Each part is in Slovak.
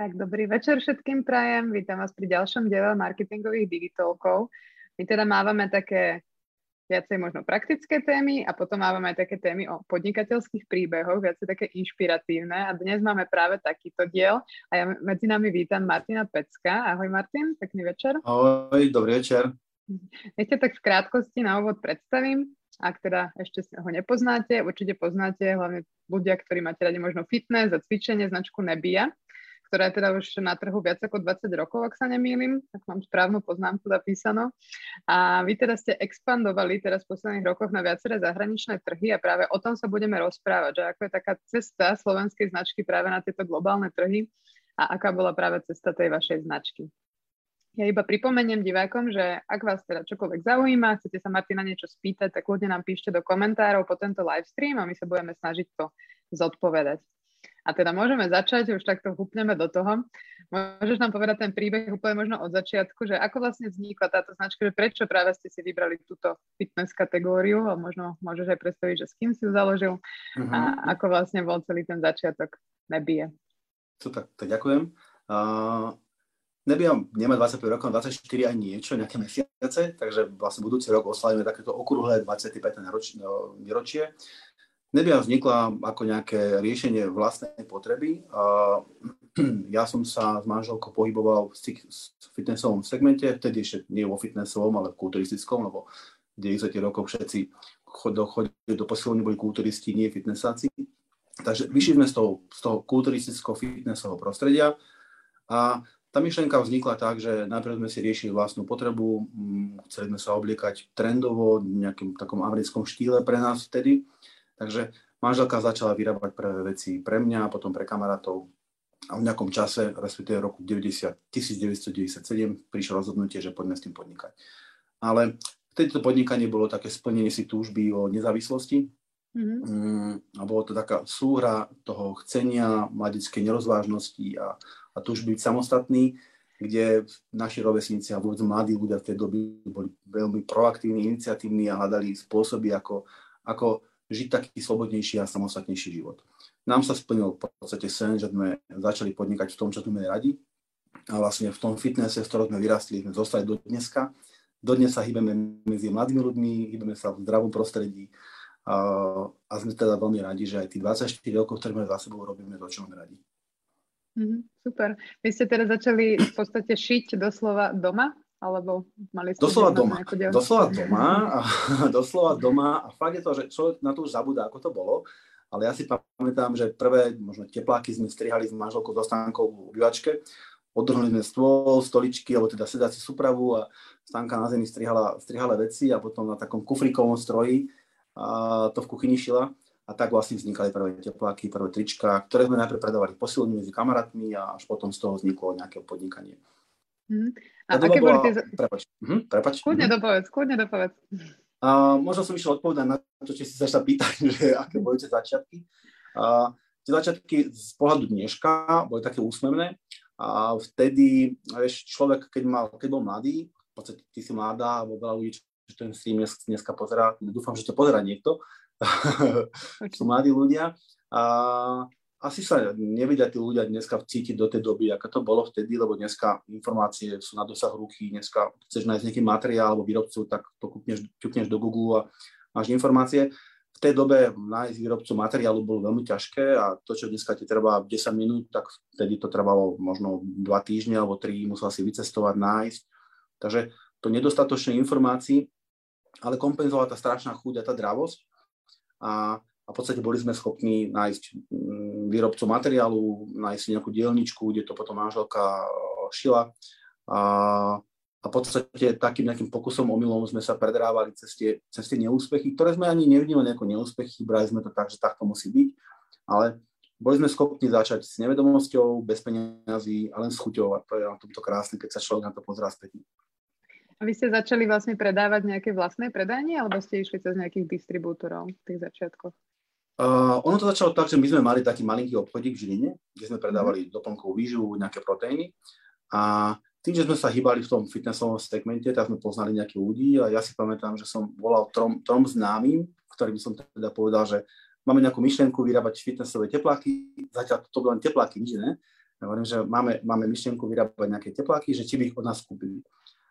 Tak, dobrý večer všetkým prajem. Vítam vás pri ďalšom diele marketingových digitalkov. My teda mávame také viacej možno praktické témy a potom mávame aj také témy o podnikateľských príbehoch, viacej také inšpiratívne. A dnes máme práve takýto diel a ja medzi nami vítam Martina Pecka. Ahoj Martin, pekný večer. Ahoj, dobrý večer. Ešte tak v krátkosti na úvod predstavím. Ak teda ešte ho nepoznáte, určite poznáte hlavne ľudia, ktorí máte radi možno fitness a cvičenie, značku Nebia ktorá je teda už na trhu viac ako 20 rokov, ak sa nemýlim, tak mám správnu poznámku zapísanú. A vy teda ste expandovali teraz v posledných rokoch na viaceré zahraničné trhy a práve o tom sa budeme rozprávať, že ako je taká cesta slovenskej značky práve na tieto globálne trhy a aká bola práve cesta tej vašej značky. Ja iba pripomeniem divákom, že ak vás teda čokoľvek zaujíma, chcete sa Martina niečo spýtať, tak ľudia nám píšte do komentárov po tento livestream a my sa budeme snažiť to zodpovedať. A teda môžeme začať, už takto húpneme do toho. Môžeš nám povedať ten príbeh úplne možno od začiatku, že ako vlastne vznikla táto značka, že prečo práve ste si vybrali túto fitness kategóriu a možno môžeš aj predstaviť, že s kým si ju založil uh-huh. a mhm. ako vlastne bol celý ten začiatok Nebie. Super, tak ďakujem. Uh, Nebia nemá 25 rokov, 24 aj niečo, nejaké mesiace, takže vlastne budúci rok oslavíme takéto okrúhle 25. výročie. Nebia vznikla ako nejaké riešenie vlastnej potreby. Ja som sa s manželkou pohyboval v fitnessovom segmente, vtedy ešte nie vo fitnessovom, ale v kulturistickom, lebo v 90 rokov všetci chodili do posilní boli kulturisti, nie fitnessáci. Takže vyšli sme z toho, z toho kulturistického fitnessového prostredia a tá myšlienka vznikla tak, že najprv sme si riešili vlastnú potrebu, mm, chceli sme sa obliekať trendovo, nejakým takom americkom štýle pre nás vtedy Takže manželka začala vyrábať prvé veci pre mňa, potom pre kamarátov. A v nejakom čase, respektíve roku 90, 1997, prišlo rozhodnutie, že poďme s tým podnikať. Ale vtedy to podnikanie bolo také splnenie si túžby o nezávislosti. Mm-hmm. A bolo to taká súhra toho chcenia, mladickej nerozvážnosti a, a túžby byť samostatný, kde naši rovesníci a vôbec mladí ľudia v tej doby boli veľmi proaktívni, iniciatívni a hľadali spôsoby, ako, ako žiť taký slobodnejší a samostatnejší život. Nám sa splnil v podstate sen, že sme začali podnikať v tom, čo sme radi a vlastne v tom fitnesse, v ktorom sme vyrastli, sme zostali do dneska. Dodnes sa hýbeme medzi mladými ľuďmi, hýbeme sa v zdravom prostredí a, a sme teda veľmi radi, že aj tých 24 rokov, ktoré máme za sebou, robíme to, čo máme radi. Mm, super. Vy ste teda začali v podstate šiť doslova doma? Alebo mali ste doslova doma, doslova doma, a, doslova doma. A fakt je to, že človek na to už zabúda, ako to bolo, ale ja si pamätám, že prvé možno tepláky sme strihali s manželkou do stánkou v obývačke, odrhli sme stôl, stoličky, alebo teda sedací súpravu a stánka na zemi strihala, strihala veci a potom na takom kufrikovom stroji a to v kuchyni šila. A tak vlastne vznikali prvé tepláky, prvé trička, ktoré sme najprv predávali posilní medzi kamarátmi a až potom z toho vzniklo nejaké podnikanie. Mm. A aké bola... boli tie... Prepač. Mhm, prepač. Kľudne mm dopovedz, kľudne dopovedz. A možno som išiel odpovedať na to, či si sa pýtať, že aké boli tie začiatky. A tie začiatky z pohľadu dneška boli také úsmevné. A vtedy, vieš, človek, keď, mal, keď bol mladý, v podstate ty si mladá, alebo veľa ľudí, čo ten stream dnes, dneska pozerá, dúfam, že to pozerá niekto, sú mladí ľudia. A asi sa nevedia tí ľudia dneska cítiť do tej doby, ako to bolo vtedy, lebo dneska informácie sú na dosah ruky, dneska chceš nájsť nejaký materiál alebo výrobcu, tak to kúpneš, kúpneš do Google a máš informácie. V tej dobe nájsť výrobcu materiálu bolo veľmi ťažké a to, čo dneska ti trvá 10 minút, tak vtedy to trvalo možno 2 týždne alebo 3, musel si vycestovať, nájsť. Takže to nedostatočné informácií, ale kompenzovala tá strašná chuť a tá dravosť. A a v podstate boli sme schopní nájsť mm, výrobcu materiálu, nájsť nejakú dielničku, kde to potom manželka eh, šila a, a v podstate takým nejakým pokusom, omylom sme sa predrávali cez tie, cez tie neúspechy, ktoré sme ani nevnímali ako neúspechy, brali sme to tak, že takto musí byť, ale boli sme schopní začať s nevedomosťou, bez peniazy a len s chuťou a to je na tomto krásne, keď sa človek na to pozrá späť. A vy ste začali vlastne predávať nejaké vlastné predanie, alebo ste išli cez nejakých distribútorov v tých začiatkoch? Uh, ono to začalo tak, že my sme mali taký malinký obchodík v Žiline, kde sme predávali mm. doplnkovú výživu, nejaké proteíny. A tým, že sme sa hýbali v tom fitnessovom segmente, tak sme poznali nejakých ľudí a ja si pamätám, že som volal trom, trom známym, ktorým som teda povedal, že máme nejakú myšlienku vyrábať fitnessové tepláky, zatiaľ to boli len tepláky, nič ne. Ja hovorím, že máme, máme myšlienku vyrábať nejaké tepláky, že či by ich od nás kúpili.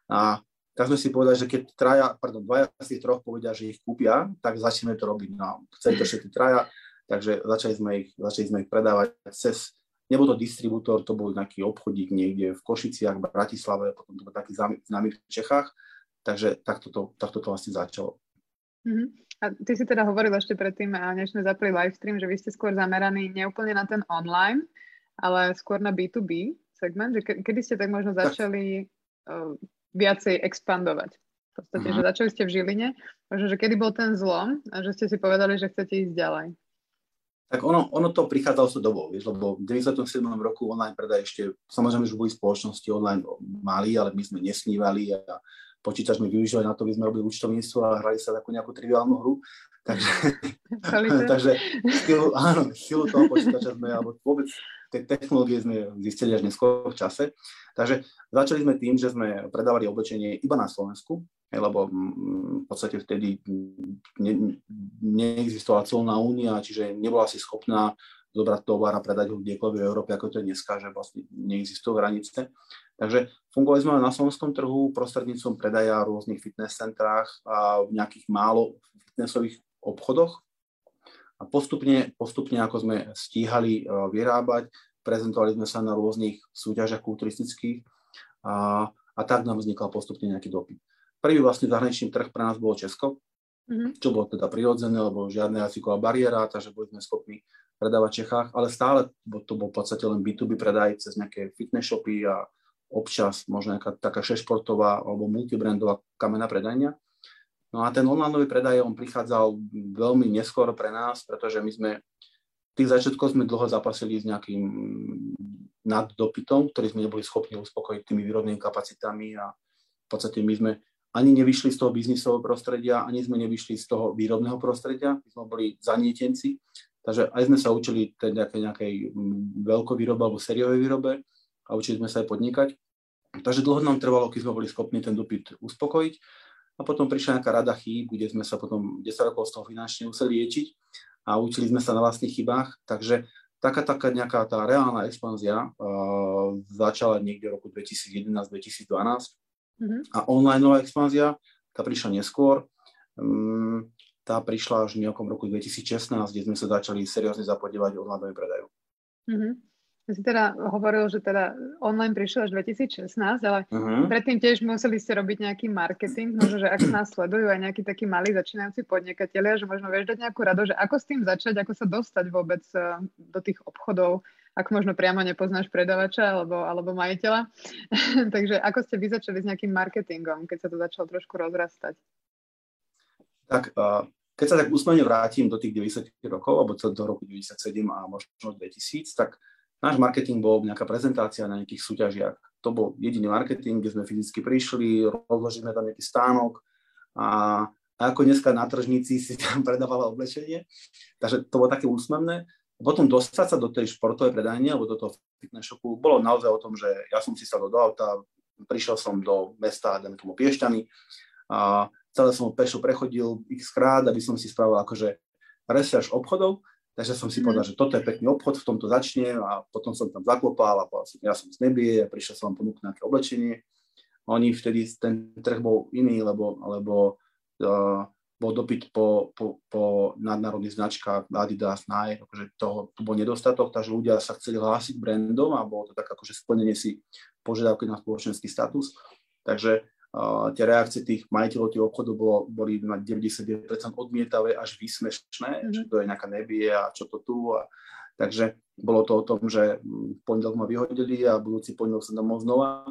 A tak sme si povedali, že keď traja, pardon, dvaja z tých troch povedia, že ich kúpia, tak začneme to robiť. No, chceli to všetci traja, takže začali sme ich, začali sme ich predávať cez, nebol to distribútor, to bol nejaký obchodík niekde v Košiciach, v Bratislave, potom to bol taký známy v Čechách, takže takto to, takto to vlastne začalo. Mm-hmm. A ty si teda hovoril ešte predtým, než sme zapli livestream, že vy ste skôr zameraní neúplne na ten online, ale skôr na B2B segment, že kedy ste tak možno začali uh, viacej expandovať? V podstate, uh-huh. že mhm. začali ste v Žiline, možno, že kedy bol ten zlom a že ste si povedali, že chcete ísť ďalej? Tak ono, ono to prichádzalo s dobou, vieš, lebo v 97. roku online predaj ešte, samozrejme, že boli spoločnosti online mali, ale my sme nesnívali a počítač sme využívali na to, aby sme robili účtovníctvo a hrali sa takú nejakú triviálnu hru. Takže, takže silu, áno, silu toho počítača sme, alebo vôbec tie technológie sme zistili až neskôr v čase. Takže začali sme tým, že sme predávali oblečenie iba na Slovensku, lebo mm, v podstate vtedy ne, neexistovala celná únia, čiže nebola si schopná zobrať tovar a predať ho kdekoľvek v Európe, ako to je dneska, že vlastne neexistujú hranice. Takže fungovali sme na slovenskom trhu prostredníctvom predaja v rôznych fitness centrách a v nejakých málo fitnessových obchodoch, a postupne, postupne ako sme stíhali e, vyrábať, prezentovali sme sa na rôznych súťažiach kulturistických a, a tak nám vznikal postupne nejaký dopyt. Prvý vlastne zahraničný trh pre nás bolo Česko, mm-hmm. čo bolo teda prirodzené, lebo žiadna jazyková bariéra, takže boli sme schopní predávať v Čechách, ale stále to bol v podstate len B2B predaj cez nejaké fitness shopy a občas možno nejaká taká šešportová alebo multibrandová kamená predajňa. No a ten online predaj, on prichádzal veľmi neskoro pre nás, pretože my sme tých začiatkoch sme dlho zapasili s nejakým naddopytom, ktorý sme neboli schopní uspokojiť tými výrobnými kapacitami a v podstate my sme ani nevyšli z toho biznisového prostredia, ani sme nevyšli z toho výrobného prostredia, my sme boli zanietenci, takže aj sme sa učili tej nejakej, nejakej veľkovýrobe alebo sériovej výrobe a učili sme sa aj podnikať. Takže dlho nám trvalo, keď sme boli schopní ten dopyt uspokojiť. A potom prišla nejaká rada chýb, kde sme sa potom 10 rokov z toho finančne museli liečiť a učili sme sa na vlastných chybách. Takže taká, taká nejaká tá reálna expanzia uh, začala niekde v roku 2011-2012 mm-hmm. a online expanzia, tá prišla neskôr. Um, tá prišla až v nejakom roku 2016, kde sme sa začali seriózne zapodievať online predaju. Mm-hmm si teda hovoril, že teda online prišiel až 2016, ale uh-huh. predtým tiež museli ste robiť nejaký marketing, možno, že ak nás sledujú aj nejakí takí malí začínajúci podnikatelia, že možno vieš dať nejakú rado, že ako s tým začať, ako sa dostať vôbec eh, do tých obchodov, ak možno priamo nepoznáš predavača alebo, alebo majiteľa. Takže ako ste vy začali s nejakým marketingom, keď sa to začalo trošku rozrastať? Tak uh, keď sa tak úsmene vrátim do tých 90 rokov, alebo do roku 97 a možno 2000, tak Náš marketing bol nejaká prezentácia na nejakých súťažiach. To bol jediný marketing, kde sme fyzicky prišli, rozložili tam nejaký stánok a, a ako dneska na tržnici si tam predávala oblečenie. Takže to bolo také úsmevné. Potom dostať sa do tej športovej predajne alebo do toho fitness shopu bolo naozaj o tom, že ja som si sadol do auta, prišiel som do mesta, dajme tomu Piešťany a celé som pešo prechodil x krát, aby som si spravil akože research obchodov Takže som si povedal, mhm. že toto je pekný obchod, v tomto začne a potom som tam zaklopal a povedal som, ja som z nebie a prišiel som vám ponúknuť nejaké oblečenie. Oni vtedy, ten trh bol iný, lebo, lebo uh, bol dopyt po, po, po nadnárodných značkách Adidas, Nike, akože toho, tu bol nedostatok, takže ľudia sa chceli hlásiť brandom a bolo to tak akože splnenie si požiadavky na spoločenský status. Takže tie reakcie tých majiteľov tých obchodov bolo, boli na 99% odmietavé až výsmešné, mm-hmm. že to je nejaká nebie a čo to tu. A, takže bolo to o tom, že v pondelok ma vyhodili a budúci pondelok som domov znova.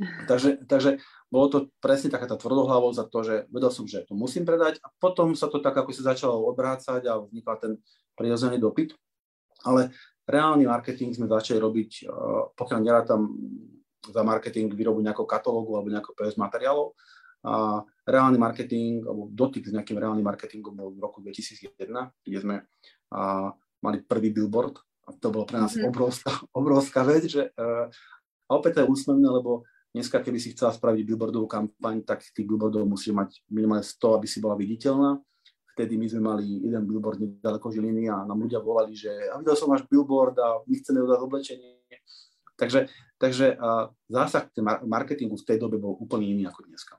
Takže, takže bolo to presne taká tá tvrdohlavosť za to, že vedel som, že to musím predať a potom sa to tak ako sa začalo odvrácať a vznikal ten prirodzený dopyt. Ale reálny marketing sme začali robiť, uh, pokiaľ nerátam za marketing výrobu nejakého katalógu alebo nejakého PS materiálov. A reálny marketing, alebo dotyk s nejakým reálnym marketingom bol v roku 2001, kde sme a, mali prvý billboard. A to bolo pre nás mm-hmm. obrovská, obrovská vec. Že, uh, a opäť to je úsmevné, lebo dneska, keby si chcela spraviť billboardovú kampaň, tak tých billboardov musí mať minimálne 100, aby si bola viditeľná. Vtedy my sme mali jeden billboard nedaleko Žiliny a nám ľudia volali, že a videl som váš billboard a my chceme udať oblečenie takže takže uh, zásah marketingu v tej dobe bol úplne iný ako dneska.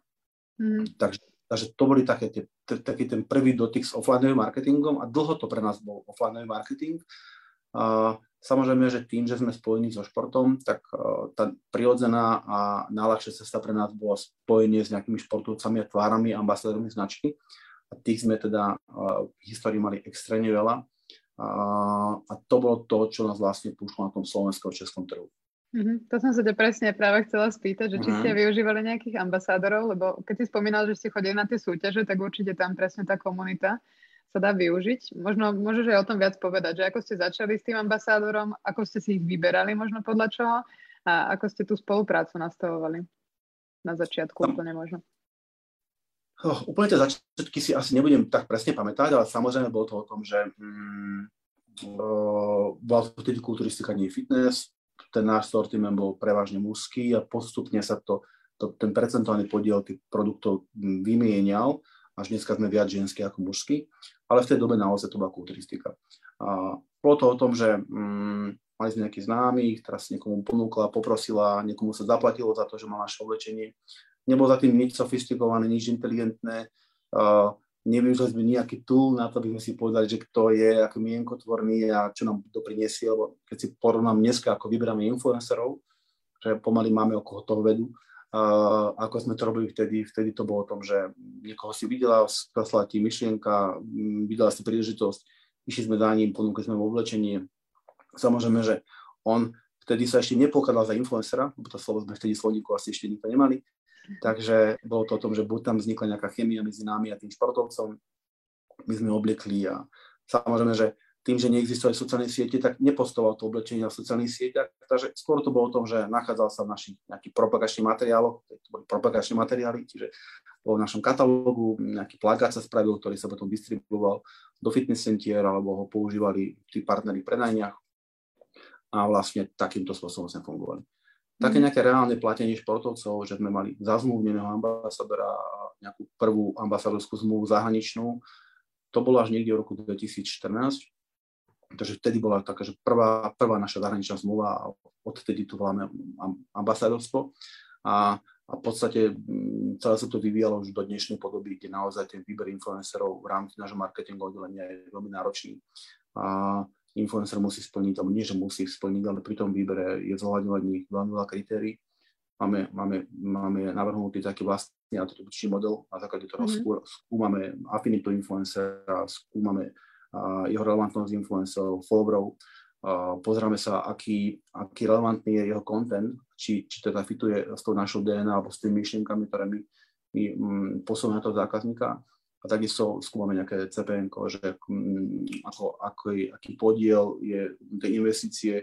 Mm. Takže, takže to boli také tie, taký ten prvý dotyk s offline marketingom a dlho to pre nás bol offline marketing. Uh, samozrejme, že tým, že sme spojení so športom, tak uh, tá prirodzená a najľahšia cesta pre nás bola spojenie s nejakými športovcami a tvárami, ambasádormi značky. A tých sme teda uh, v histórii mali extrémne veľa. Uh, a to bolo to, čo nás vlastne púšlo na tom slovenskom českom trhu. Mm-hmm. To som sa ťa presne práve chcela spýtať, že či ste mm-hmm. využívali nejakých ambasádorov, lebo keď si spomínal, že ste chodili na tie súťaže, tak určite tam presne tá komunita sa dá využiť. Možno môžeš aj o tom viac povedať, že ako ste začali s tým ambasádorom, ako ste si ich vyberali možno podľa čoho a ako ste tú spoluprácu nastavovali na začiatku no. úplne možno. Oh, úplne tie začiatky si asi nebudem tak presne pamätať, ale samozrejme bolo to o tom, že mm, uh, bola to vtedy kulturistika, nie fitness, ten náš sortiment bol prevažne mužský a postupne sa to, to, ten percentuálny podiel tých produktov vymienial, až dneska sme viac ženskí ako mužskí, ale v tej dobe naozaj to bola kulturistika. A bolo to o tom, že mm, mali sme nejakých známych, teraz niekomu ponúkla, poprosila, niekomu sa zaplatilo za to, že má naše oblečenie. Nebolo za tým nič sofistikované, nič inteligentné. Uh, nevyužili sme nejaký tool na to, aby sme si povedali, že kto je ako mienkotvorný a čo nám to priniesie, lebo keď si porovnám dneska, ako vyberáme influencerov, že pomaly máme okolo toho vedu, uh, ako sme to robili vtedy, vtedy to bolo o tom, že niekoho si videla, spresla ti myšlienka, videla si príležitosť, išli sme za ním, ponúkli sme mu oblečenie. Samozrejme, že on vtedy sa ešte nepokladal za influencera, lebo to slovo sme vtedy sloníku asi ešte nikto nemali, Takže bolo to o tom, že buď tam vznikla nejaká chemia medzi nami a tým športovcom, my sme obliekli a samozrejme, že tým, že neexistovali sociálne siete, tak nepostoval to oblečenie na sociálnych sieťach. Takže skôr to bolo o tom, že nachádzal sa v našich nejakých propagačných materiáloch, to boli propagačné materiály, čiže bol v našom katalógu, nejaký plagát sa spravil, ktorý sa potom distribuoval do fitness centier, alebo ho používali tí partnery v predajniach a vlastne takýmto spôsobom sme fungovali. Také mhm. nejaké reálne platenie športovcov, že sme mali zazmluvneného ambasadora nejakú prvú ambasadorskú zmluvu zahraničnú, to bolo až niekde v roku 2014. Takže vtedy bola taká, že prvá, prvá naša zahraničná zmluva a odtedy tu voláme ambasadorstvo. A, a v podstate mm, celé sa to vyvíjalo už do dnešnej podoby, kde naozaj ten výber influencerov v rámci nášho marketingu oddelenia je veľmi náročný. A influencer musí splniť, alebo nie, že musí splniť, ale pri tom výbere je zohľadňovaní veľmi veľa kritérií. Máme, máme, máme navrhnutý taký vlastný atribučný model, na základe toho mm-hmm. skúmame afinitu influencera, skúmame uh, jeho relevantnosť influencerov, followerov, uh, pozrieme sa, aký, aký relevantný je jeho content, či, či teda fituje s tou našou DNA alebo s tými myšlienkami, ktoré my, my um, posúvame na toho zákazníka a takisto skúmame nejaké CPN, že mm, ako, aký, aký podiel je tej investície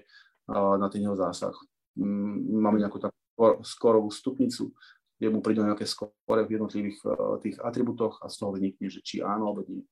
na ten jeho zásah. Mm, máme nejakú takú skorovú stupnicu, kde mu prídu nejaké skore v jednotlivých tých atributoch a z toho vynikne, že či áno alebo nie.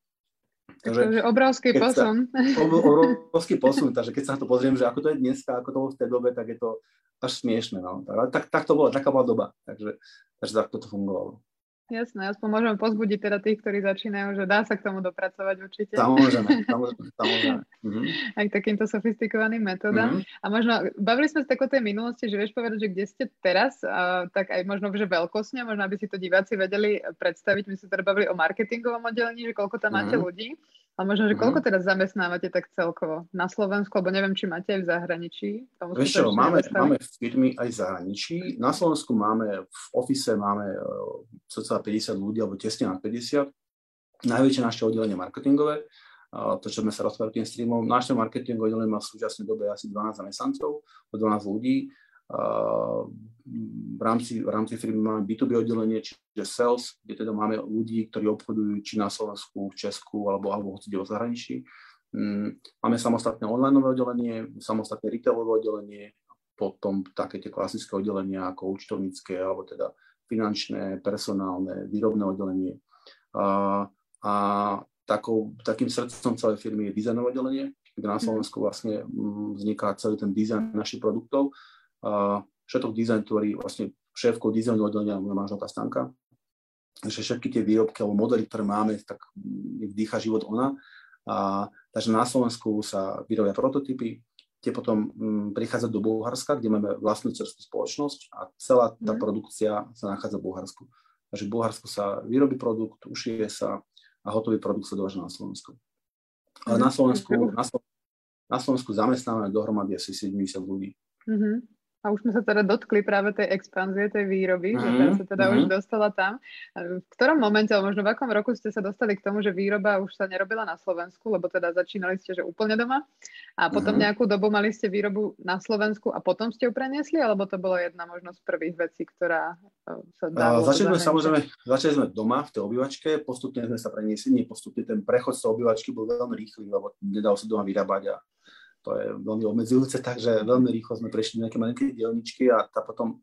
Takže, obrovský posun. Sa, obrovský posun, takže keď sa na to pozriem, že ako to je dneska, ako to bolo v tej dobe, tak je to až smiešne. No. Tak, tak to bolo, taká bola doba, takže, takže takto to fungovalo. Jasné, aspoň môžeme pozbudiť teda tých, ktorí začínajú, že dá sa k tomu dopracovať určite. Samozrejme, samozrejme, samozrejme. Mm-hmm. Aj k takýmto sofistikovaným metodám. Mm-hmm. A možno, bavili sme sa tak o tej minulosti, že vieš povedať, že kde ste teraz, a, tak aj možno, že veľkosne, možno aby si to diváci vedeli predstaviť. My sme teda bavili o marketingovom oddelení, že koľko tam máte mm-hmm. ľudí. A možno, že koľko mhm. teraz zamestnávate tak celkovo na Slovensku, alebo neviem, či máte aj v zahraničí? Vieš čo, máme, máme firmy aj v zahraničí. Na Slovensku máme, v ofise máme uh, 50 ľudí, alebo tesne na 50. Najväčšie naše oddelenie marketingové, to, čo sme sa rozprávali tým streamom. Naše marketingové oddelenie má v súčasnej dobe asi 12 zamestnancov, 12 ľudí v rámci, v rámci firmy máme B2B oddelenie, čiže sales, kde teda máme ľudí, ktorí obchodujú či na Slovensku, v Česku alebo, alebo hoci o zahraničí. Mm, máme samostatné online oddelenie, samostatné retailové oddelenie, potom také tie klasické oddelenia ako účtovnícke alebo teda finančné, personálne, výrobné oddelenie. A, a takou, takým srdcom celej firmy je dizajnové oddelenie, kde na mhm. Slovensku vlastne mm, vzniká celý ten dizajn našich produktov Všetok design tvorí vlastne šéfkou dizajnu oddelenia moja manželka Stanka. Takže všetky tie výrobky alebo modely, ktoré máme, tak vdýcha život ona. A, takže na Slovensku sa vyrobia prototypy, tie potom um, prichádza do Bulharska, kde máme vlastnú cerskú spoločnosť a celá tá mm. produkcia sa nachádza v Bulharsku. Takže v Bulharsku sa vyrobí produkt, ušije sa a hotový produkt sa dováža na Slovensko. Ale mm. na Slovensku, na Slovensku, na Slovensku zamestnávame dohromady asi 70 ľudí. Mm-hmm. A už sme sa teda dotkli práve tej expanzie, tej výroby, mm-hmm. že tá sa teda mm-hmm. už dostala tam. V ktorom momente, alebo možno v akom roku ste sa dostali k tomu, že výroba už sa nerobila na Slovensku, lebo teda začínali ste, že úplne doma a potom mm-hmm. nejakú dobu mali ste výrobu na Slovensku a potom ste ju preniesli, alebo to bolo jedna možno z prvých vecí, ktorá e, sa dá... Začali sme samozrejme, začali sme doma v tej obývačke, postupne sme sa preniesli, nie postupne ten prechod z obývačky bol veľmi rýchly, lebo nedalo sa doma vyrábať a to je veľmi obmedzujúce, takže veľmi rýchlo sme prešli nejaké malinké dielničky a tá potom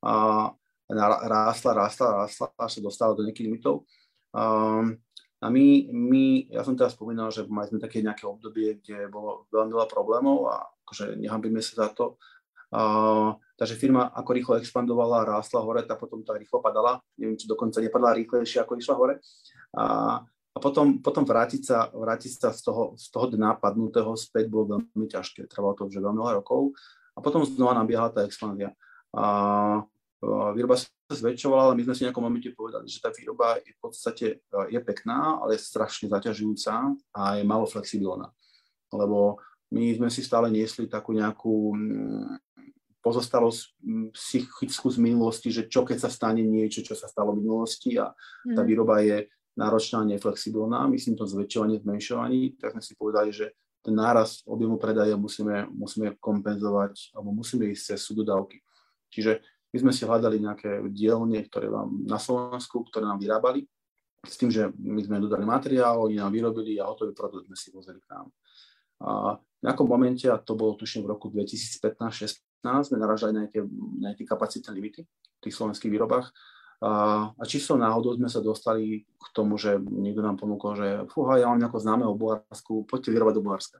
a, rástla, rástla, rástla až sa dostala do nejakých limitov. A, a my, my, ja som teraz spomínal, že mali sme také nejaké obdobie, kde bolo veľmi veľa problémov a akože nehambíme sa za to. A, takže firma ako rýchlo expandovala, rástla hore, tak potom tá rýchlo padala. Neviem, či dokonca nepadla rýchlejšie, ako išla hore. A, a potom, potom vrátiť, sa, vrátiť sa z toho, z toho dna padnutého späť bolo veľmi ťažké. Trvalo to už veľmi veľa rokov. A potom znova nabiehala tá expanzia. A, a výroba sa zväčšovala, ale my sme si v nejakom momente povedali, že tá výroba je v podstate je pekná, ale je strašne zaťažujúca a je malo flexibilná. Lebo my sme si stále niesli takú nejakú mm, pozostalosť mm, psychickú z minulosti, že čo keď sa stane niečo, čo sa stalo v minulosti a tá mhm. výroba je náročná a neflexibilná, myslím to zväčšovanie, zmenšovanie, tak sme si povedali, že ten náraz objemu predaja musíme, musíme kompenzovať alebo musíme ísť cez súdodávky. Čiže my sme si hľadali nejaké dielne, ktoré vám na Slovensku, ktoré nám vyrábali, s tým, že my sme dodali materiál, oni nám vyrobili a hotový produkt sme si vozili k nám. A v nejakom momente, a to bolo tuším v roku 2015-16, sme naražali na nejaké, na nejaké kapacitné limity v tých slovenských výrobách a, a náhodou sme sa dostali k tomu, že niekto nám ponúkol, že fúha, ja mám nejako známeho Bulharsku, poďte vyrobať do Bulharska.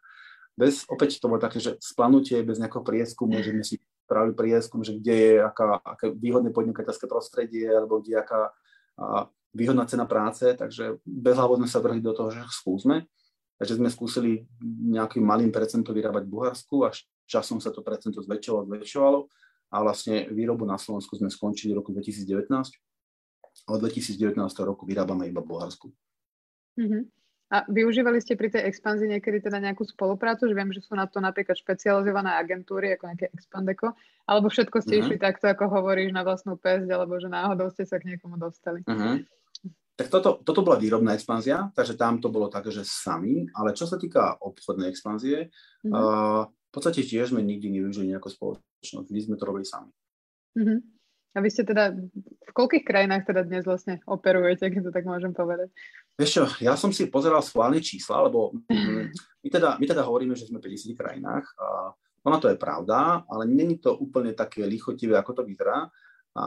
Bez, opäť to bolo také, že splanutie bez nejakého prieskumu, že sme si spravili prieskum, že kde je aká, aké výhodné podnikateľské prostredie, alebo kde je aká a, výhodná cena práce, takže bez hlavo sme sa vrhli do toho, že skúsme. Takže sme skúsili nejakým malým percentom vyrábať v Bulharsku a časom sa to percento zväčšovalo, zväčšovalo a vlastne výrobu na Slovensku sme skončili v roku 2019 od 2019 roku vyrábame iba v Bulharsku. Uh-huh. A využívali ste pri tej expanzii niekedy teda nejakú spoluprácu, že viem, že sú na to napríklad špecializované agentúry, ako nejaké Expandeco, alebo všetko ste uh-huh. išli takto, ako hovoríš, na vlastnú pesť, alebo že náhodou ste sa k niekomu dostali. Uh-huh. Tak toto, toto bola výrobná expanzia, takže tam to bolo také, že sami, ale čo sa týka obchodnej expanzie, uh-huh. uh, v podstate tiež sme nikdy nevyužili nejakú spoločnosť, my sme to robili sami. Uh-huh. A vy ste teda, v koľkých krajinách teda dnes vlastne operujete, keď to tak môžem povedať? Vieš čo, ja som si pozeral schválne čísla, lebo my, teda, my teda hovoríme, že sme v 50 krajinách. A ono to je pravda, ale není to úplne také lichotivé, ako to vyzerá. A,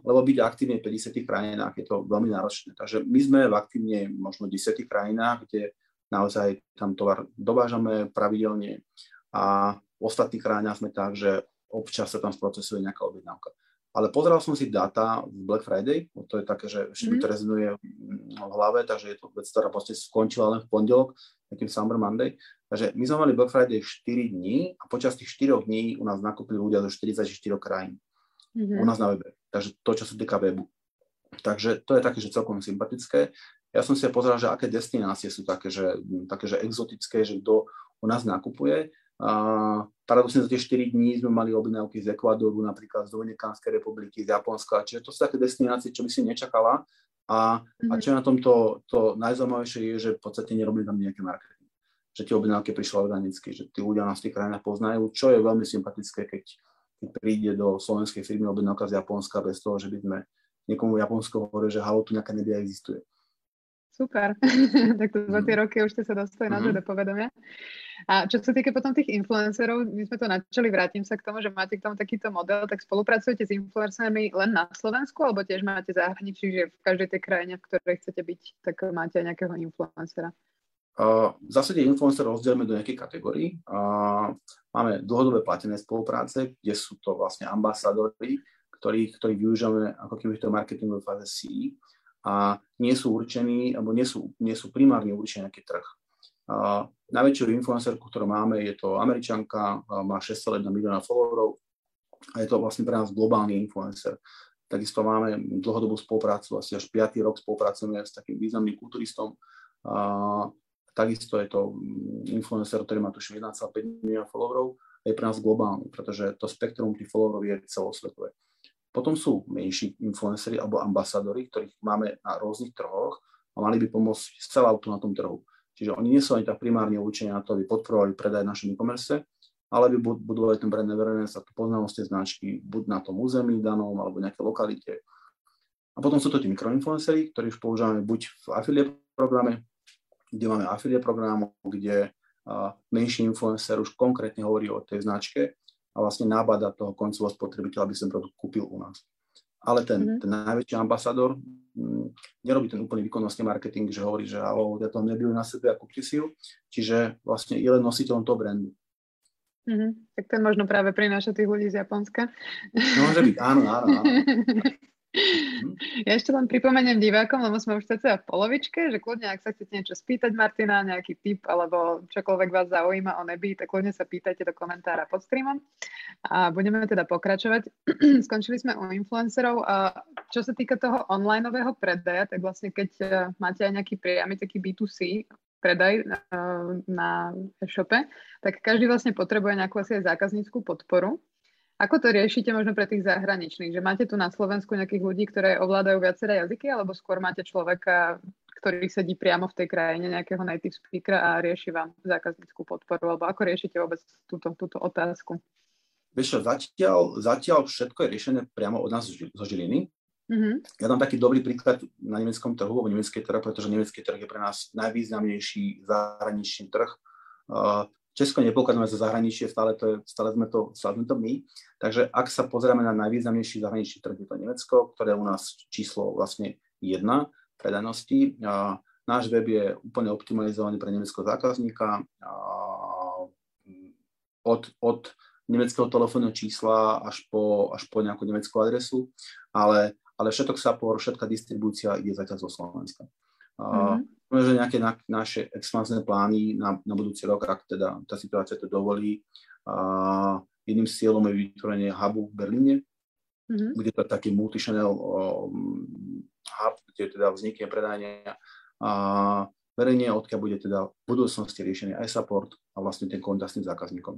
lebo byť aktívne v 50 krajinách je to veľmi náročné. Takže my sme v aktívne možno 10 krajinách, kde naozaj tam tovar dovážame pravidelne a v ostatných krajinách sme tak, že občas sa tam sprocesuje nejaká objednávka. Ale pozeral som si data v Black Friday, to je také, že ešte mm. mi to mhm. rezonuje v hlave, takže je to vec, ktorá proste skončila len v pondelok, takým Summer Monday. Takže my sme mali Black Friday 4 dní a počas tých 4 dní u nás nakúpili ľudia zo 44 krajín. Mm-hmm. U nás na webe. Takže to, čo sa týka webu. Takže to je také, že celkom sympatické. Ja som si pozeral, že aké destinácie sú také, že, také, že exotické, že kto u nás nakupuje. A paradoxne za tie 4 dní sme mali objednávky z Ekvadoru, napríklad z Dominikánskej republiky, z Japonska, čiže to sú také destinácie, čo by si nečakala. A, mm-hmm. a mhm. čo na tomto to najzaujímavejšie je, že v podstate nerobili tam nejaké marketing. Že tie objednávky prišli organicky, že tí ľudia nás v tých krajinách poznajú, čo je veľmi sympatické, keď, keď príde do slovenskej firmy objednávka z Japonska bez toho, že by sme niekomu v Japonsku hovorili, že halo, tu nejaká nebia existuje. Super, tak to za tie mhm. roky už ste sa dostali mm-hmm. na to do povedomia. A čo sa týka potom tých influencerov, my sme to načali, vrátim sa k tomu, že máte k tomu takýto model, tak spolupracujete s influencermi len na Slovensku, alebo tiež máte zahraničí, že v každej tej krajine, v ktorej chcete byť, tak máte aj nejakého influencera? Uh, v zásade influencer rozdielme do nejakej kategórií. Uh, máme dlhodobé platené spolupráce, kde sú to vlastne ambasadori, ktorí, ktorí využívame ako keby to marketingové fáze C a nie sú určení, alebo nie sú, nie sú primárne určení nejaký trh. Uh, najväčšiu influencerku, ktorú máme, je to Američanka, uh, má 6,1 milióna followerov a je to vlastne pre nás globálny influencer. Takisto máme dlhodobú spoluprácu, asi až 5. rok spolupracujeme s takým významným kulturistom. Uh, takisto je to influencer, ktorý má tuším 1,5 milióna followerov je pre nás globálny, pretože to spektrum tých followerov je celosvetové. Potom sú menší influencery alebo ambasadori, ktorých máme na rôznych trhoch a mali by pomôcť celá na tom trhu. Čiže oni nie sú ani tak primárne určení na to, aby podporovali predaj našom e-commerce, ale by budovali ten brand awareness a tú poznámosť tej značky buď na tom území danom alebo nejaké lokalite. A potom sú to tí mikroinfluencery, ktorí už používame buď v affiliate programe, kde máme affiliate program, kde menší influencer už konkrétne hovorí o tej značke a vlastne nábada toho koncového spotrebiteľa, aby ten produkt kúpil u nás. Ale ten, mm-hmm. ten najväčší ambasador m, mm, nerobí ten úplný výkonnostný marketing, že hovorí, že alo, ja to nebijú na sebe a kúpte si ju. Čiže vlastne je len nositeľom toho brandu. Mm-hmm. Tak ten možno práve prináša tých ľudí z Japonska. Môže byť, áno, áno, áno. Mhm. Ja ešte len pripomeniem divákom, lebo sme už cca v polovičke, že kľudne, ak sa chcete niečo spýtať Martina, nejaký tip alebo čokoľvek vás zaujíma o nebi, tak kľudne sa pýtajte do komentára pod streamom. A budeme teda pokračovať. Skončili sme u influencerov. A čo sa týka toho onlineového predaja, tak vlastne keď e, máte aj nejaký priamy taký B2C predaj e, na e-shope, tak každý vlastne potrebuje nejakú asi aj zákazníckú podporu. Ako to riešite možno pre tých zahraničných? Že máte tu na Slovensku nejakých ľudí, ktoré ovládajú viaceré jazyky, alebo skôr máte človeka, ktorý sedí priamo v tej krajine, nejakého native speakera a rieši vám zákazníckú podporu? Alebo ako riešite vôbec túto, túto otázku? Vieš čo, zatiaľ, zatiaľ všetko je riešené priamo od nás zo Žiliny. Mm-hmm. Ja dám taký dobrý príklad na nemeckom trhu, alebo nemecký trh, pretože nemecký trh je pre nás najvýznamnejší zahraničný trh. Uh, Česko nepokladíme za zahraničie, stále, to je, stále, sme to, stále sme to my. Takže ak sa pozrieme na najvýznamnejší zahraničný trh, je to Nemecko, ktoré je u nás číslo vlastne jedna predajnosti. A náš web je úplne optimalizovaný pre nemeckého zákazníka. A od, od nemeckého telefónneho čísla až po, až po nejakú nemeckú adresu, ale, ale všetok support, všetká distribúcia ide zatiaľ zo Slovenska. Mm-hmm že nejaké na, naše expansné plány na, na budúci rok, ak teda tá situácia to dovolí. A jedným z cieľom je vytvorenie hubu v Berlíne, mm-hmm. kde to taký multichannel um, hub, kde teda vznikne predania a verejne, odkiaľ bude teda v budúcnosti riešený aj support a vlastne ten kontakt s tým zákazníkom.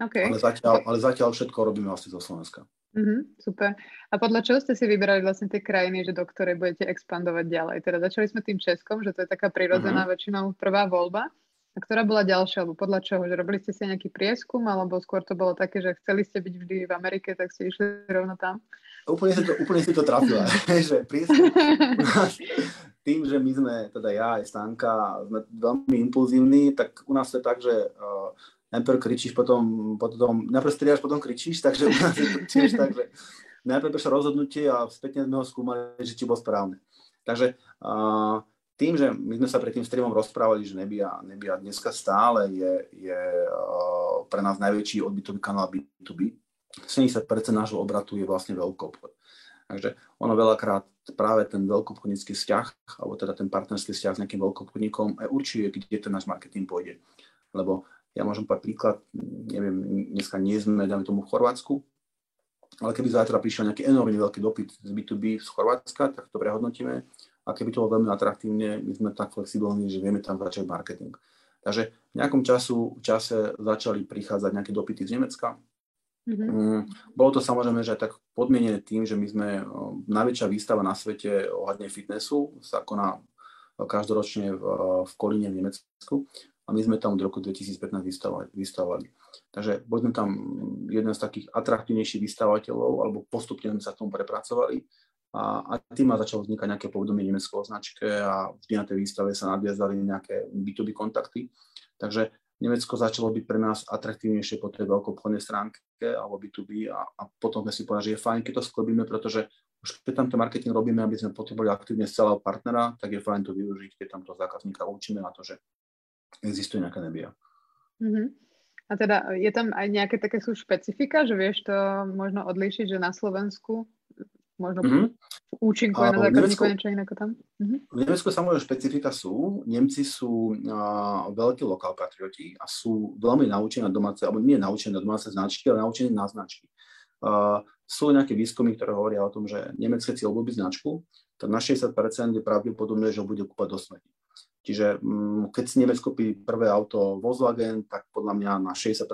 Okay. Ale, zatiaľ, ale zatiaľ všetko robíme vlastne zo Slovenska. Mm-hmm, super. A podľa čoho ste si vyberali vlastne tie krajiny, že do ktorej budete expandovať ďalej? Teda začali sme tým Českom, že to je taká prirodzená mm-hmm. väčšinou prvá voľba. A ktorá bola ďalšia, alebo podľa čoho? Že robili ste si nejaký prieskum, alebo skôr to bolo také, že chceli ste byť vždy v Amerike, tak ste išli rovno tam? Úplne si to, úplne si to trafila, že prieskum tým, že my sme, teda ja aj Stanka, sme veľmi impulzívni, tak u nás to je tak, že uh, najprv kričíš, potom, potom najprv striaš, potom kričíš, takže u nás je to tiež tak, že najprv prišlo rozhodnutie a spätne sme ho skúmali, že či bol správne. Takže uh, tým, že my sme sa pred tým streamom rozprávali, že Nebia, Nebia dneska stále je, je uh, pre nás najväčší odbytový kanál B2B. 70% nášho obratu je vlastne veľkoobchod. Takže ono veľakrát práve ten veľkoobchodnícky vzťah, alebo teda ten partnerský vzťah s nejakým veľkoobchodníkom aj určuje, kde ten náš marketing pôjde. Lebo ja môžem povedať príklad, neviem, dneska nie sme, dáme tomu v Chorvátsku, ale keby zajtra prišiel nejaký enormne veľký dopyt z B2B z Chorvátska, tak to prehodnotíme. A keby to bolo veľmi atraktívne, my sme tak flexibilní, že vieme tam začať marketing. Takže v nejakom času, čase začali prichádzať nejaké dopyty z Nemecka. Mm-hmm. Bolo to samozrejme, že tak podmienené tým, že my sme najväčšia výstava na svete ohľadne fitnessu, sa koná každoročne v, v Kolíne v Nemecku a my sme tam od roku 2015 vystavovali. vystavovali. Takže boli sme tam jeden z takých atraktívnejších vystavateľov, alebo postupne sme sa k tomu prepracovali a, a tým ma začalo vznikať nejaké povedomie nemeckého značke a vždy na tej výstave sa nadviazali nejaké B2B kontakty. Takže Nemecko začalo byť pre nás atraktívnejšie po tej veľkoobchodnej stránke alebo B2B a, a potom sme si povedali, že je fajn, keď to sklobíme, pretože už keď tam ten marketing robíme, aby sme potrebovali aktívne z celého partnera, tak je fajn to využiť, keď tam toho zákazníka učíme na to, že existuje nejaká nebia. Mm-hmm. A teda je tam aj nejaké také sú špecifika, že vieš to možno odlíšiť, že na Slovensku možno mm-hmm. účinkuje na zákazníkov niečo iné ako tam? Mm-hmm. V Nemecku samozrejme špecifika sú. Nemci sú uh, veľkí lokál patrioti a sú veľmi naučení na domáce, alebo nie naučení na domáce značky, ale naučení na značky. Uh, sú nejaké výskumy, ktoré hovoria o tom, že Nemecké si obľúbi značku, tak na 60% je pravdepodobné, že ho bude kúpať do smrti. Čiže um, keď si Nemec kúpi prvé auto Volkswagen, tak podľa mňa na 60%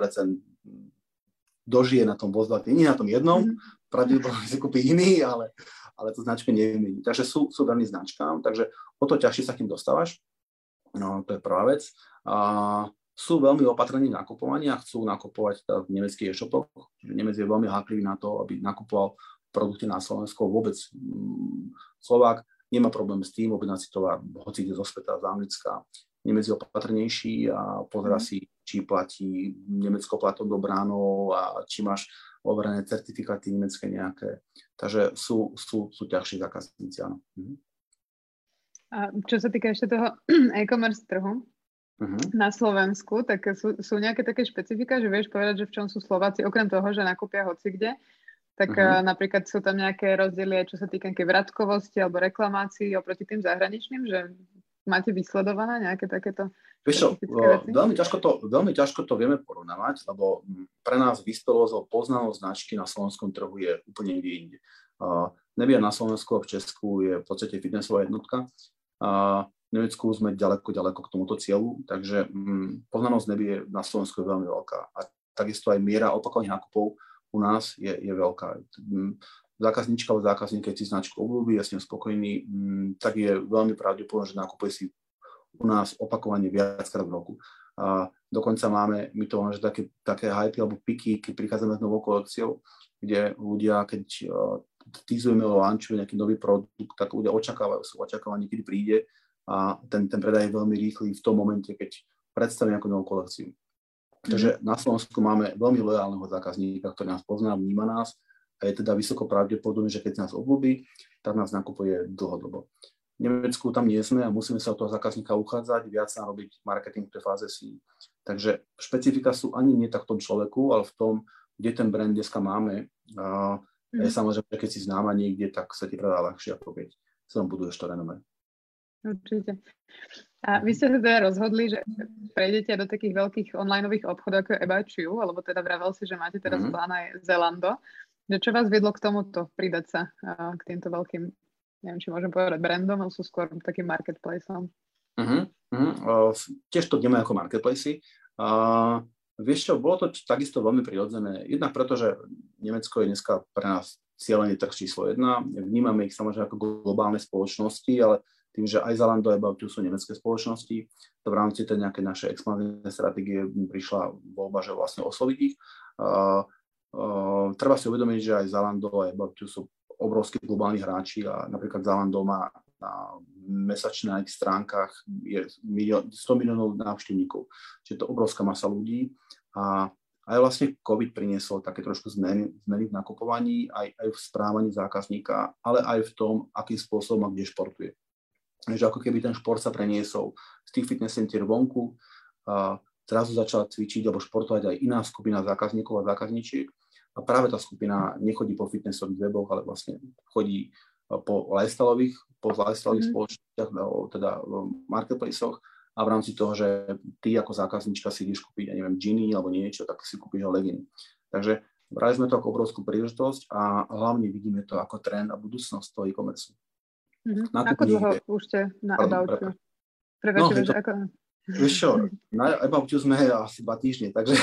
dožije na tom Volkswagen, nie na tom jednom, mm-hmm pravdepodobne si kúpi iný, ale, ale to značke nevymení. Takže sú, sú daní značkám, takže o to ťažšie sa k ním dostávaš. No, to je prvá vec. A sú veľmi opatrení v nakupovaní a chcú nakupovať teda v nemeckých e-shopoch. Nemec je veľmi háklivý na to, aby nakupoval produkty na Slovensku. Vôbec mm, Slovák nemá problém s tým objednať si tovar hoci kde zo sveta, z Anglicka. Nemec je opatrnejší a pozera mhm. si, či platí Nemecko platom do bránov a či máš overené certifikáty nemecké nejaké. Takže sú, sú, sú ťažší zákazníci, áno. Mhm. A čo sa týka ešte toho e-commerce trhu, uh-huh. na Slovensku, tak sú, sú nejaké také špecifika, že vieš povedať, že v čom sú Slováci, okrem toho, že nakúpia hoci kde, tak uh-huh. napríklad sú tam nejaké rozdiely, čo sa týka vratkovosti alebo reklamácií oproti tým zahraničným, že máte vysledované nejaké takéto Vieš čo, veľmi ťažko, to, veľmi ťažko to vieme porovnávať, lebo pre nás vyspelosť alebo poznalosť značky na slovenskom trhu je úplne niekde inde. Uh, Nebia na Slovensku a v Česku je v podstate fitnessová jednotka. Uh, v Nemecku sme ďaleko, ďaleko k tomuto cieľu, takže um, poznanosť nebie na Slovensku je veľmi veľká. A takisto aj miera opakovaných nákupov u nás je, je veľká. Um, zákazníčka alebo zákazník, keď si značku obľúbi, je s ním spokojný, um, tak je veľmi pravdepodobné, že nakupuje si u nás opakovane viackrát v roku. A dokonca máme, my to máme, že také, také hypy alebo piky, keď prichádzame s novou kolekciou, kde ľudia, keď uh, týzujeme o lanču nejaký nový produkt, tak ľudia očakávajú, sú očakávaní, kedy príde a ten, ten predaj je veľmi rýchly v tom momente, keď predstaví nejakú novú kolekciu. Takže mm. na Slovensku máme veľmi lojálneho zákazníka, ktorý nás pozná, vníma nás a je teda vysoko pravdepodobné, že keď nás obľúbi, tak nás nakupuje dlhodobo. Nemecku tam nie sme a musíme sa o toho zákazníka uchádzať, viac sa robiť marketing v tej fáze si. Takže špecifika sú ani nie tak v tom človeku, ale v tom, kde ten brand dneska máme. A mm. je samozrejme, keď si známa niekde, tak sa ti predá ľahšie, ako keď sa buduješ to renome. Určite. A vy ste sa teda rozhodli, že prejdete do takých veľkých onlineových obchodov ako About You, alebo teda vravel si, že máte teraz mm-hmm. plán aj Zelando. Že čo vás viedlo k tomuto pridať sa k týmto veľkým neviem, či môžem povedať brandom, ale sú skôr takým marketplaceom. Uh-huh, uh-huh. Uh, tiež to vnímajú ako marketplace. Uh, vieš čo, bolo to takisto veľmi prirodzené. Jednak preto, že Nemecko je dneska pre nás cieľený trh číslo jedna. Vnímame ich samozrejme ako globálne spoločnosti, ale tým, že aj Zalando a About sú nemecké spoločnosti, to v rámci tej nejakej našej expanzívnej stratégie prišla voľba, že vlastne osloviť ich. Uh, uh, treba si uvedomiť, že aj Zalando a About sú obrovskí globálni hráči a napríklad Zalando má na mesačných stránkach je milión, 100 miliónov návštevníkov. Čiže to obrovská masa ľudí a aj vlastne COVID priniesol také trošku zmeny, zmeny v nakupovaní, aj, aj v správaní zákazníka, ale aj v tom, akým spôsobom a kde športuje. Takže ako keby ten šport sa preniesol z tých fitness center vonku, a zrazu začala cvičiť alebo športovať aj iná skupina zákazníkov a zákazníčiek a práve tá skupina nechodí po fitnessových weboch, ale vlastne chodí e, po lifestyleových, po lifestyleových mm. spoločnostiach, teda v marketplaceoch a v rámci toho, že ty ako zákazníčka si ideš kúpiť, ja neviem, džiny alebo niečo, tak si kúpiš leginy. Takže brali sme to ako obrovskú príležitosť a hlavne vidíme to ako trend a budúcnosť toho e-commerce. Mm-hmm. Ako dlho už ste na About no, to, ako... Vieš čo, na About You sme asi dva týždne, takže,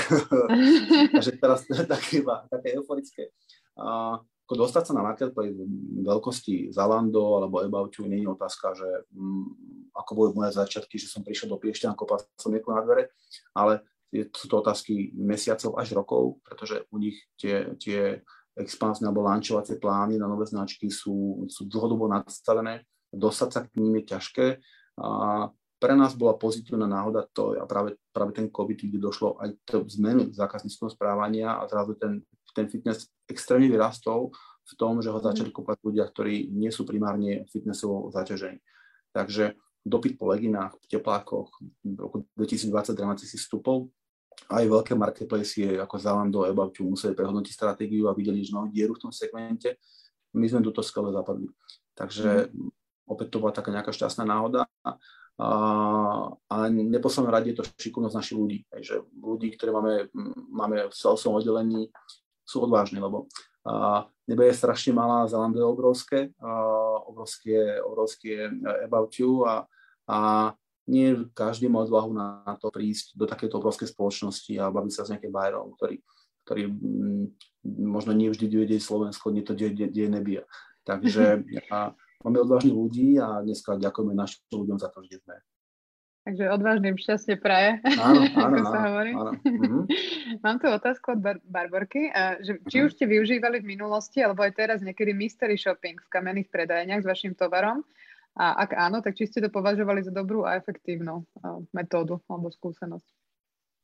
takže teraz to je také, také euforické. A, ako dostať sa na marketplace veľkosti Zalando alebo About You nie je otázka, že m, mm, ako boli moje začiatky, že som prišiel do Piešťan, kopal som niekoho na dvere, ale je, sú to otázky mesiacov až rokov, pretože u nich tie, tie expansné alebo lančovacie plány na nové značky sú, sú dlhodobo nadstavené. Dostať sa k ním je ťažké. A pre nás bola pozitívna náhoda to a práve, práve ten COVID, kde došlo aj k zmenu zákazníckého správania a zrazu ten, ten fitness extrémne vyrastol v tom, že ho začali kúpať ľudia, ktorí nie sú primárne fitnessovo zaťažení. Takže dopyt po leginách, teplákoch v roku 2020 dramaticky stúpol. Aj veľké marketplace ako Zalando a About museli prehodnotiť stratégiu a videli, že no, dieru v tom segmente. my sme túto skale zapadli. Takže mm. opäť to bola taká nejaká šťastná náhoda. A, a neposlednom rade je to šikovnosť našich ľudí. Takže ľudí, ktoré máme, máme v celom oddelení, sú odvážni, lebo a, nebe je strašne malá, Zalando je obrovské, a, obrovské, obrovské about you a, a nie každý má odvahu na, to prísť do takéto obrovskej spoločnosti a baviť sa s nejakým bajerom, ktorý, ktorý m, možno nie vždy vedieť Slovensko, nie to deje, deje nebia. Takže a, máme odvážnych ľudí a dneska ďakujeme našim ľuďom za to, že sme. Takže odvážnym šťastie praje, áno, áno, ako sa hovorí. Áno, mm-hmm. Mám tu otázku od Bar- Barborky, že či mm-hmm. už ste využívali v minulosti, alebo aj teraz niekedy mystery shopping v kamenných predajniach s vašim tovarom a ak áno, tak či ste to považovali za dobrú a efektívnu metódu alebo skúsenosť?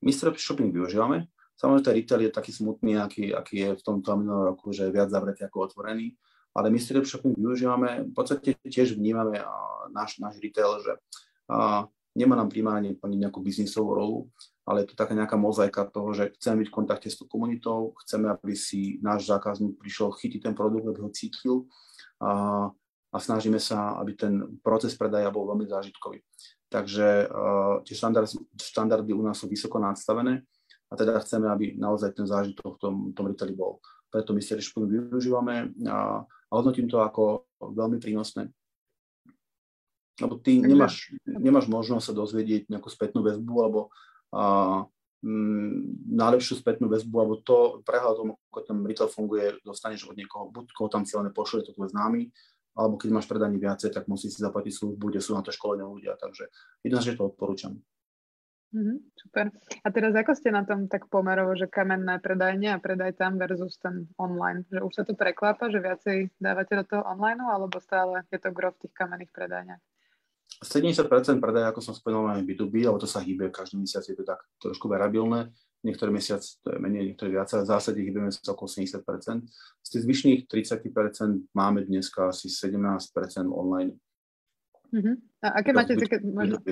Mystery shopping využívame. Samozrejme, ten retail je taký smutný, aký, aký je v tomto minulom roku, že je viac zavretý ako otvorený ale my street shopping využívame, v podstate tiež vnímame náš, náš retail, že a, nemá nám primárne plniť nejakú biznisovú rolu, ale je to taká nejaká mozaika toho, že chceme byť v kontakte s tou komunitou, chceme, aby si náš zákazník prišiel chytiť ten produkt, aby ho cítil a, a snažíme sa, aby ten proces predaja bol veľmi zážitkový. Takže uh, tie štandardy, štandardy u nás sú vysoko nadstavené a teda chceme, aby naozaj ten zážitok v tom, tom retaili bol. Preto my si využívame a, a hodnotím to ako veľmi prínosné. Lebo ty nemáš, nemáš možnosť sa dozvedieť nejakú spätnú väzbu alebo m, najlepšiu spätnú väzbu, alebo to prehľad o tom, ako ten retail funguje, dostaneš od niekoho, buď koho tam cieľne pošle, to tvoj známy, alebo keď máš predaní viacej, tak musíš si zaplatiť službu, kde sú na to školení ľudia. Takže jednoznačne to odporúčam. Mm-hmm, super. A teraz ako ste na tom tak pomerovo, že kamenné predajne a predaj tam versus ten online? Že už sa to preklápa, že viacej dávate do toho online, alebo stále je to gro v tých kamenných predajniach? 70% predaj, ako som spomenul, máme B2B, alebo to sa hýbe, každý mesiac je to tak trošku variabilné. Niektorý mesiac to je menej, niektorý viac, ale v zásade hýbeme sa okolo 70%. Z tých zvyšných 30% máme dneska asi 17% online. Uh-huh. A aké máte také, možno,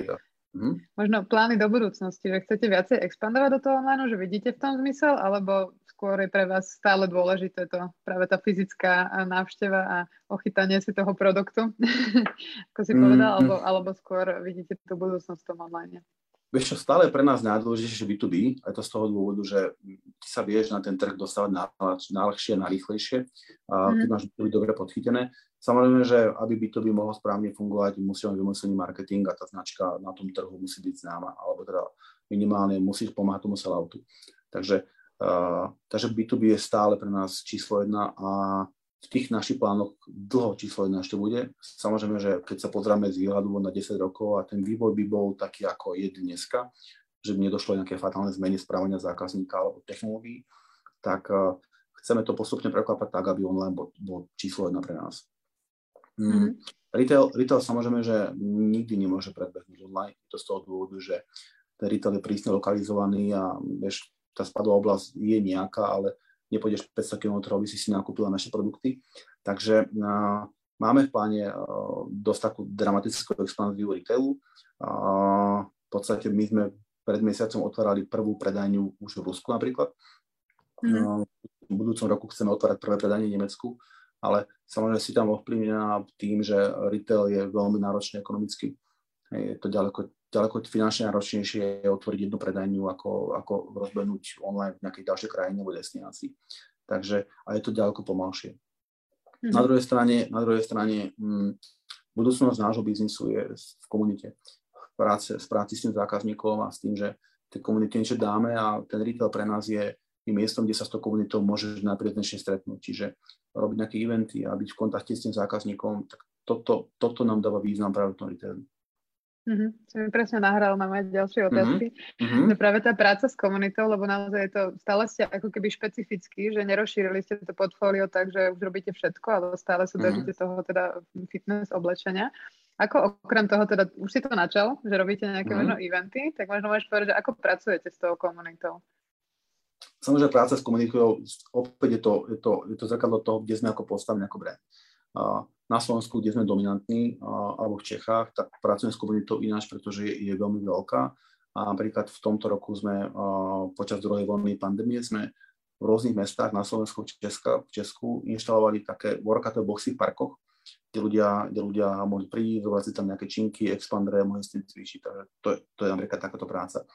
Mm-hmm. Možno plány do budúcnosti, že chcete viacej expandovať do toho online, že vidíte v tom zmysel, alebo skôr je pre vás stále dôležité to práve tá fyzická návšteva a ochytanie si toho produktu, ako si mm-hmm. povedal, alebo, alebo skôr vidíte tú budúcnosť v tom online? Vieš čo, stále pre nás najdôležitejšie B2B, aj to z toho dôvodu, že ty sa vieš na ten trh dostávať najľahšie a najrýchlejšie, mm. keď máš B2B dobre podchytené. Samozrejme, že aby B2B mohol správne fungovať, musí mať vymyslený marketing a tá značka na tom trhu musí byť známa, alebo teda minimálne musíš pomáhať tomu selloutu. Takže, uh, takže B2B je stále pre nás číslo jedna a v tých našich plánoch dlho číslo jedna ešte bude. Samozrejme, že keď sa pozrieme z výhľadu na 10 rokov a ten vývoj by bol taký, ako je dneska, že by nedošlo nejaké fatálne zmeny správania zákazníka alebo technológií, tak uh, chceme to postupne preklapať tak, aby online bol, bol číslo jedna pre nás. Mm. Mm-hmm. Retail, retail samozrejme, že nikdy nemôže predbehnúť online. To z toho dôvodu, že ten retail je prísne lokalizovaný a vieš, tá spadová oblasť je nejaká, ale nepôjdeš 500 km, aby si si nakúpila naše produkty. Takže uh, máme v pláne uh, dosť takú dramatickú expanziu retailu. Uh, v podstate my sme pred mesiacom otvárali prvú predajňu už v Rusku napríklad. Mm. V budúcom roku chceme otvárať prvé predanie v Nemecku, ale samozrejme si tam ovplyvnená tým, že retail je veľmi náročný ekonomicky. Je to ďaleko ďaleko finančne náročnejšie je otvoriť jednu predajňu, ako, ako rozbehnúť online v nejakej ďalšej krajine alebo destinácii. Takže a je to ďaleko pomalšie. Mm-hmm. Na druhej strane, na druhej strane m, mm, budúcnosť nášho biznisu je v komunite, v práci, v práci s tým zákazníkom a s tým, že tej komunite niečo dáme a ten retail pre nás je, je miestom, kde sa s tou komunitou môžeš najprirodzenejšie stretnúť. Čiže robiť nejaké eventy a byť v kontakte s tým zákazníkom, tak toto, toto nám dáva význam práve v tom retaili. Mm-hmm. Si mi presne nahral na moje ďalšie otázky. Mm-hmm. Že práve tá práca s komunitou, lebo naozaj je to, stále ste ako keby špecifický, že nerozšírili ste to portfólio tak, že už robíte všetko, ale stále sa mhm. držíte mm-hmm. toho teda fitness oblečenia. Ako okrem toho teda, už si to načal, že robíte nejaké mm-hmm. možno eventy, tak možno môžeš povedať, že ako pracujete s tou komunitou? Samozrejme, práca s komunitou, opäť je to, je to, je to zrkadlo toho, kde sme ako postavení ako brand na Slovensku, kde sme dominantní, alebo v Čechách, tak pracujeme s komunitou ináč, pretože je, je veľmi veľká. A napríklad v tomto roku sme počas druhej vlny pandémie sme v rôznych mestách na Slovensku, Česka, v Česku inštalovali také workout boxy v parkoch, kde ľudia, kde ľudia mohli prísť, zobrať si tam nejaké činky, expandere, mohli si cvičiť. Takže to je, to je napríklad takáto práca.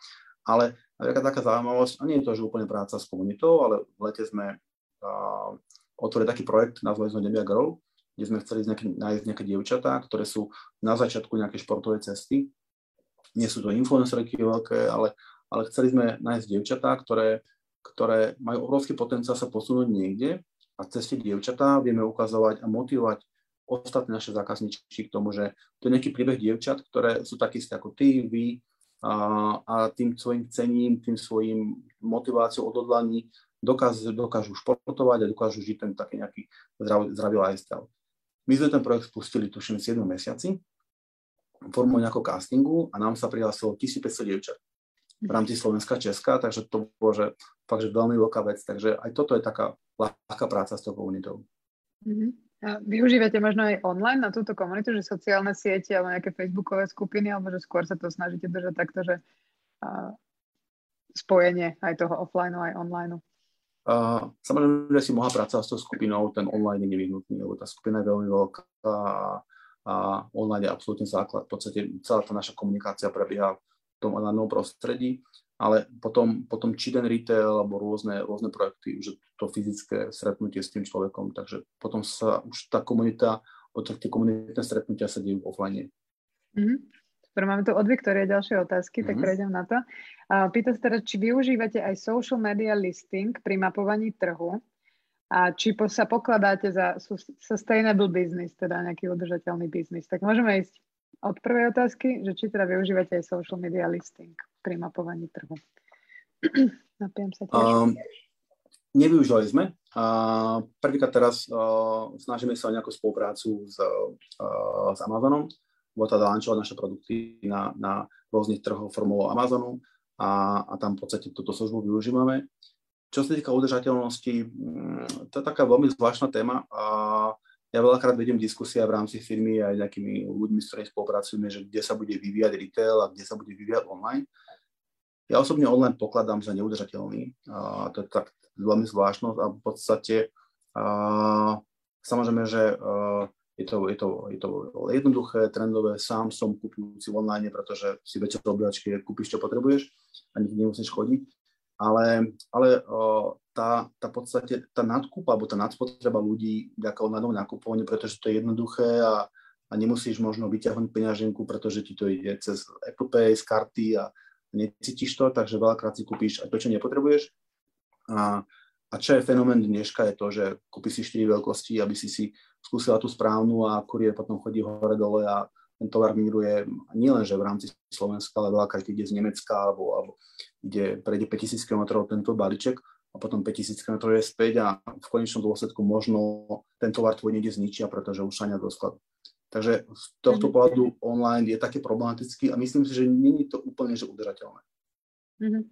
Ale napríklad taká zaujímavosť, a nie je to, že úplne práca s komunitou, ale v lete sme uh, otvorili taký projekt, nazvali sme Nebia Girl, kde sme chceli nejaké, nájsť nejaké dievčatá, ktoré sú na začiatku nejaké športovej cesty. Nie sú to influencerky veľké, ale, ale chceli sme nájsť dievčatá, ktoré, ktoré majú obrovský potenciál sa posunúť niekde a cez tie dievčatá vieme ukazovať a motivovať ostatné naše zákazničky k tomu, že to je nejaký príbeh dievčat, ktoré sú takí ako ty, vy a, a tým svojim cením, tým svojim motiváciou, odhodlaní dokážu, dokážu športovať a dokážu žiť ten taký nejaký zdravý, zdravý lifestyle. My sme ten projekt spustili tuším 7 mesiaci formou nejakého castingu a nám sa prihlásilo 1500 dievčat v rámci Slovenska Česka, takže to bolo že, fakt, že veľmi veľká vec. Takže aj toto je taká ľahká práca s tou komunitou. Mm-hmm. A využívate možno aj online na túto komunitu, že sociálne siete alebo nejaké facebookové skupiny, alebo že skôr sa to snažíte držať takto, že a, spojenie aj toho offline aj online? Uh, samozrejme, že si mohla pracovať s tou skupinou, ten online je nevyhnutný, lebo tá skupina je veľmi veľká a, a online je absolútne základ. V podstate celá tá naša komunikácia prebieha v tom online prostredí ale potom, potom či ten retail alebo rôzne, rôzne projekty, už to fyzické stretnutie s tým človekom, takže potom sa už tá komunita, tie komunitné stretnutia sa dejú offline. Mm-hmm. Máme tu od Viktorie ďalšie otázky, mm-hmm. tak mhm. prejdem na to. Pýta sa teda, či využívate aj social media listing pri mapovaní trhu a či po, sa pokladáte za sustainable business, teda nejaký udržateľný biznis. Tak môžeme ísť od prvej otázky, že či teda využívate aj social media listing pri mapovaní trhu. Napiem sa tiež. Um, nevyužívali sme. Uh, prvýkrát teraz uh, snažíme sa o nejakú spoluprácu s, uh, s Amazonom. Bolo teda lanchovať naše produkty na, na rôznych trhoch formou Amazonu a, a tam v podstate túto službu využívame. Čo sa týka udržateľnosti, um, to je taká veľmi zvláštna téma. Uh, ja veľakrát vedem diskusie v rámci firmy aj s nejakými ľuďmi, s ktorými spolupracujeme, že kde sa bude vyvíjať retail a kde sa bude vyvíjať online. Ja osobne online pokladám za neudržateľný. A to je tak veľmi zvláštnosť a v podstate a, samozrejme, že a, je to, je, to, je to jednoduché, trendové, sám som kúpujúci online, pretože si večer obliačky kúpiš, čo potrebuješ a nikdy nemusíš chodiť. Ale, ale tá, tá podstate, tá nadkúpa alebo tá nadspotreba ľudí vďaka online nakupovaniu, pretože to je jednoduché a, a nemusíš možno vyťahnuť peňaženku, pretože ti to ide cez Apple Pay, z karty a, necítiš to, takže veľakrát si kúpiš aj to, čo nepotrebuješ. A, a čo je fenomén dneška je to, že kúpiš si 4 veľkosti, aby si si skúsila tú správnu a kuriér potom chodí hore-dole a ten tovar migruje nielen, že v rámci Slovenska, ale veľa ide z Nemecka alebo, alebo ide, prejde 5000 km tento balíček a potom 5000 km je späť a v konečnom dôsledku možno ten tovar tvoj niekde zničia, pretože už sa do skladu. Takže z tohto mhm. pohľadu online je také problematický a myslím si, že není to úplne že udržateľné. Mm-hmm.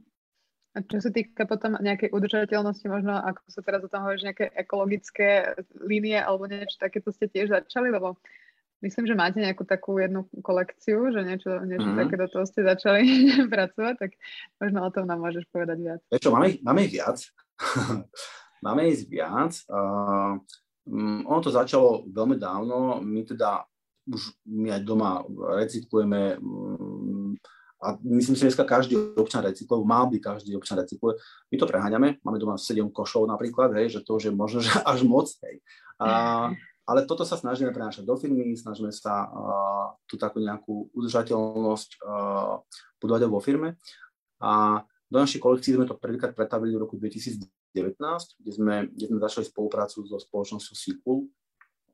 A čo sa týka potom nejakej udržateľnosti, možno ako sa teraz o tom hovoríš, nejaké ekologické línie alebo niečo takéto ste tiež začali, lebo myslím, že máte nejakú takú jednu kolekciu, že niečo, niečo mm-hmm. také do toho ste začali pracovať, tak možno o tom nám môžeš povedať viac. Čo, máme, máme ich viac. máme ich viac. Uh, ono to začalo veľmi dávno. My teda už my aj doma recyklujeme a myslím si, že dneska každý občan recykluje, mal by každý občan recykluje. My to preháňame, máme doma 7 košov napríklad, hej, že to už je možno že až moc. Hej. A, ale toto sa snažíme prenášať do firmy, snažíme sa uh, tú takú nejakú udržateľnosť uh, budovať vo firme. A do našej kolekcie sme to prvýkrát pretavili v roku 2019, kde sme, kde sme začali spoluprácu so spoločnosťou Sequel,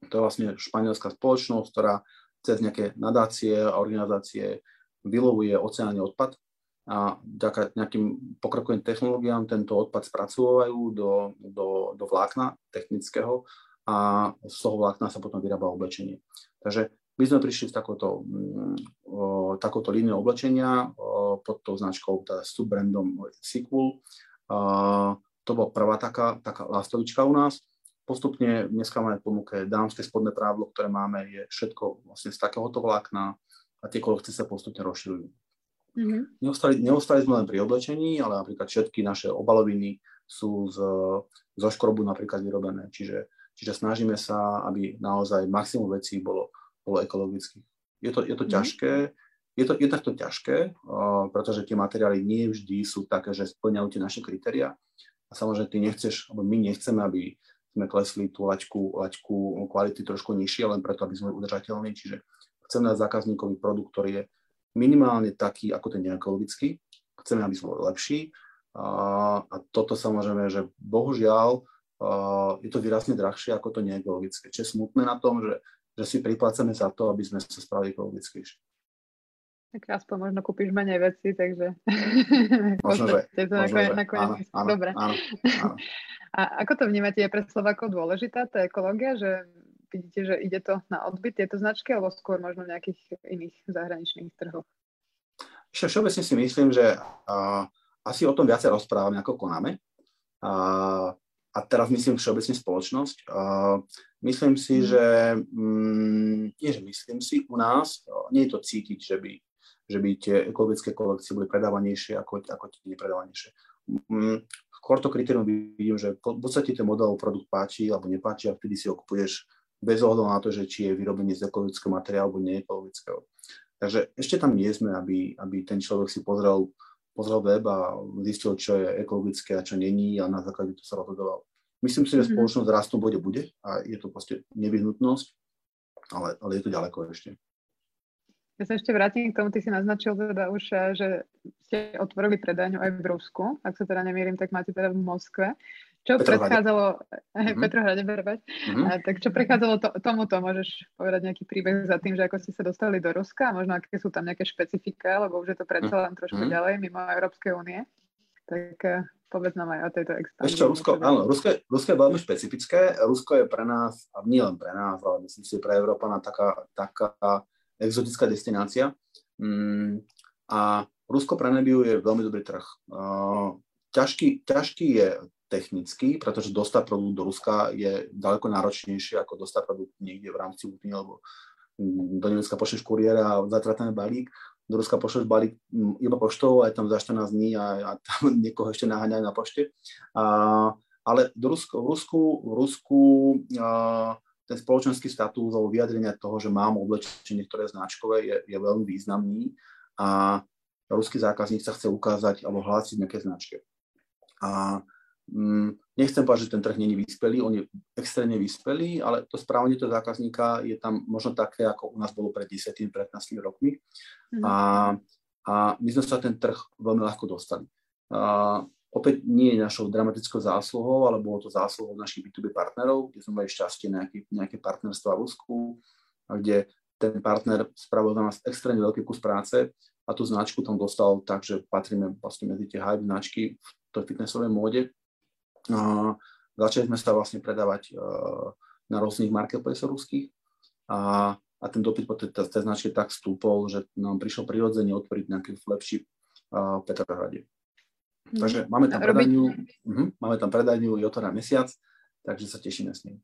to je vlastne španielská spoločnosť, ktorá cez nejaké nadácie a organizácie vylovuje oceánny odpad a vďaka nejakým pokrokovým technológiám tento odpad spracovajú do, do, do vlákna technického a z toho vlákna sa potom vyrába oblečenie. Takže my sme prišli s takouto, o, takouto líniou oblečenia pod tou značkou, teda subbrandom Sequel. to bola prvá taká, taká lastovička u nás. Postupne dneska máme v ponuke dámske spodné prádlo, ktoré máme, je všetko vlastne z takéhoto vlákna a tie kolekcie sa postupne rozširujú. Mm-hmm. Neostali, neostali sme len pri oblečení, ale napríklad všetky naše obaloviny sú z, zo škrobu napríklad vyrobené. Čiže, čiže snažíme sa, aby naozaj maximum vecí bolo, bolo ekologických. Je to, je to mm. ťažké, je to, je to ťažké, pretože tie materiály nie vždy sú také, že splňajú tie naše kritéria. A samozrejme, ty nechceš, alebo my nechceme, aby sme klesli tú laťku, laťku kvality trošku nižšie, len preto, aby sme udržateľní. Čiže chceme dať zákazníkový produkt, ktorý je minimálne taký, ako ten neekologický. Chceme, aby boli lepší. A, a toto samozrejme, že bohužiaľ je to výrazne drahšie ako to neekologické. Čo je smutné na tom, že, že si priplácame za to, aby sme sa spravili ekologickejšie. Tak aspoň možno kúpiš menej veci, takže možno, že, to možno, nakoniec, že. nakoniec áno, áno, Dobre. Áno, áno. A ako to vnímate? Je pre Slovákov dôležitá tá ekológia, že vidíte, že ide to na odbyt tieto značky, alebo skôr možno v nejakých iných zahraničných trhoch? Všeobecne si myslím, že uh, asi o tom viacej rozprávame, ako konáme. Uh, a teraz myslím všeobecne spoločnosť. Uh, myslím si, mm. že um, nie, že myslím si, u nás uh, nie je to cítiť, že by že by tie ekologické kolekcie boli predávanejšie ako, ako tie nepredávanejšie. Mm, skôr to kritérium vidím, že v podstate ten model produkt páči alebo nepáči a vtedy si ho kupuješ bez ohľadu na to, že či je vyrobený z ekologického materiálu alebo neekologického. Takže ešte tam nie sme, aby, aby ten človek si pozrel, pozrel web a zistil, čo je ekologické a čo není a na základe to sa rozhodoval. Myslím si, že mhm. spoločnosť rastu bude bude a je to proste nevyhnutnosť, ale, ale je to ďaleko ešte. Ja sa ešte vrátim k tomu, ty si naznačil teda už, že ste otvorili predajňu aj v Rusku, ak sa teda nemýlim, tak máte teda v Moskve. Čo Petrohrade. predchádzalo, mm-hmm. Petrohrade, mm-hmm. tak čo prechádzalo to, tomuto, môžeš povedať nejaký príbeh za tým, že ako ste sa dostali do Ruska a možno aké sú tam nejaké špecifika, lebo už je to predsa len trošku mm-hmm. ďalej mimo Európskej únie. Tak eh, povedz nám aj o tejto expanzii. Ešte Rusko, áno, Rusko Rusko je veľmi špecifické. Rusko je pre nás, a nie len pre nás, ale myslím si pre Európana taká, taká exotická destinácia. Mm, a Rusko pre Nebiu je veľmi dobrý trh. Ťažký, ťažký je technicky, pretože dostať produkt do Ruska je ďaleko náročnejšie ako dostať produkt niekde v rámci útny, alebo do Nemecka pošleš kuriéra a zajtra ten balík, do Ruska pošleš balík mm, iba poštou, aj tam za 14 dní a, a tam niekoho ešte naháňajú na pošte. A, ale do Rusko, v Rusku, v Rusku a, ten spoločenský status alebo vyjadrenia toho, že mám oblečenie, ktoré je značkové, je, je veľmi významný a ruský zákazník sa chce ukázať alebo hlásiť nejaké značke. A mm, nechcem povedať, že ten trh není vyspelý, on je extrémne vyspelý, ale to správanie toho zákazníka je tam možno také, ako u nás bolo pred 10-15 rokmi. Mm. A, a my sme sa ten trh veľmi ľahko dostali. A Opäť nie je našou dramatickou zásluhou, ale bolo to zásluhou našich B2B partnerov, kde sme mali šťastie nejaké, nejaké partnerstva v Rusku, kde ten partner spravil za nás extrémne veľký kus práce a tú značku tam dostal tak, že patríme vlastne medzi tie hype značky v tej fitnessovej móde. Začali sme sa vlastne predávať uh, na rôznych marketplace ruských a, a ten dopyt po tej, tej značke tak stúpol, že nám prišlo prirodzene otvoriť nejaký flagship uh, v Petrohrade. Mhm. Takže máme tam predajňu, uh-huh, máme tam predajňu Jotora mesiac, takže sa tešíme s ním.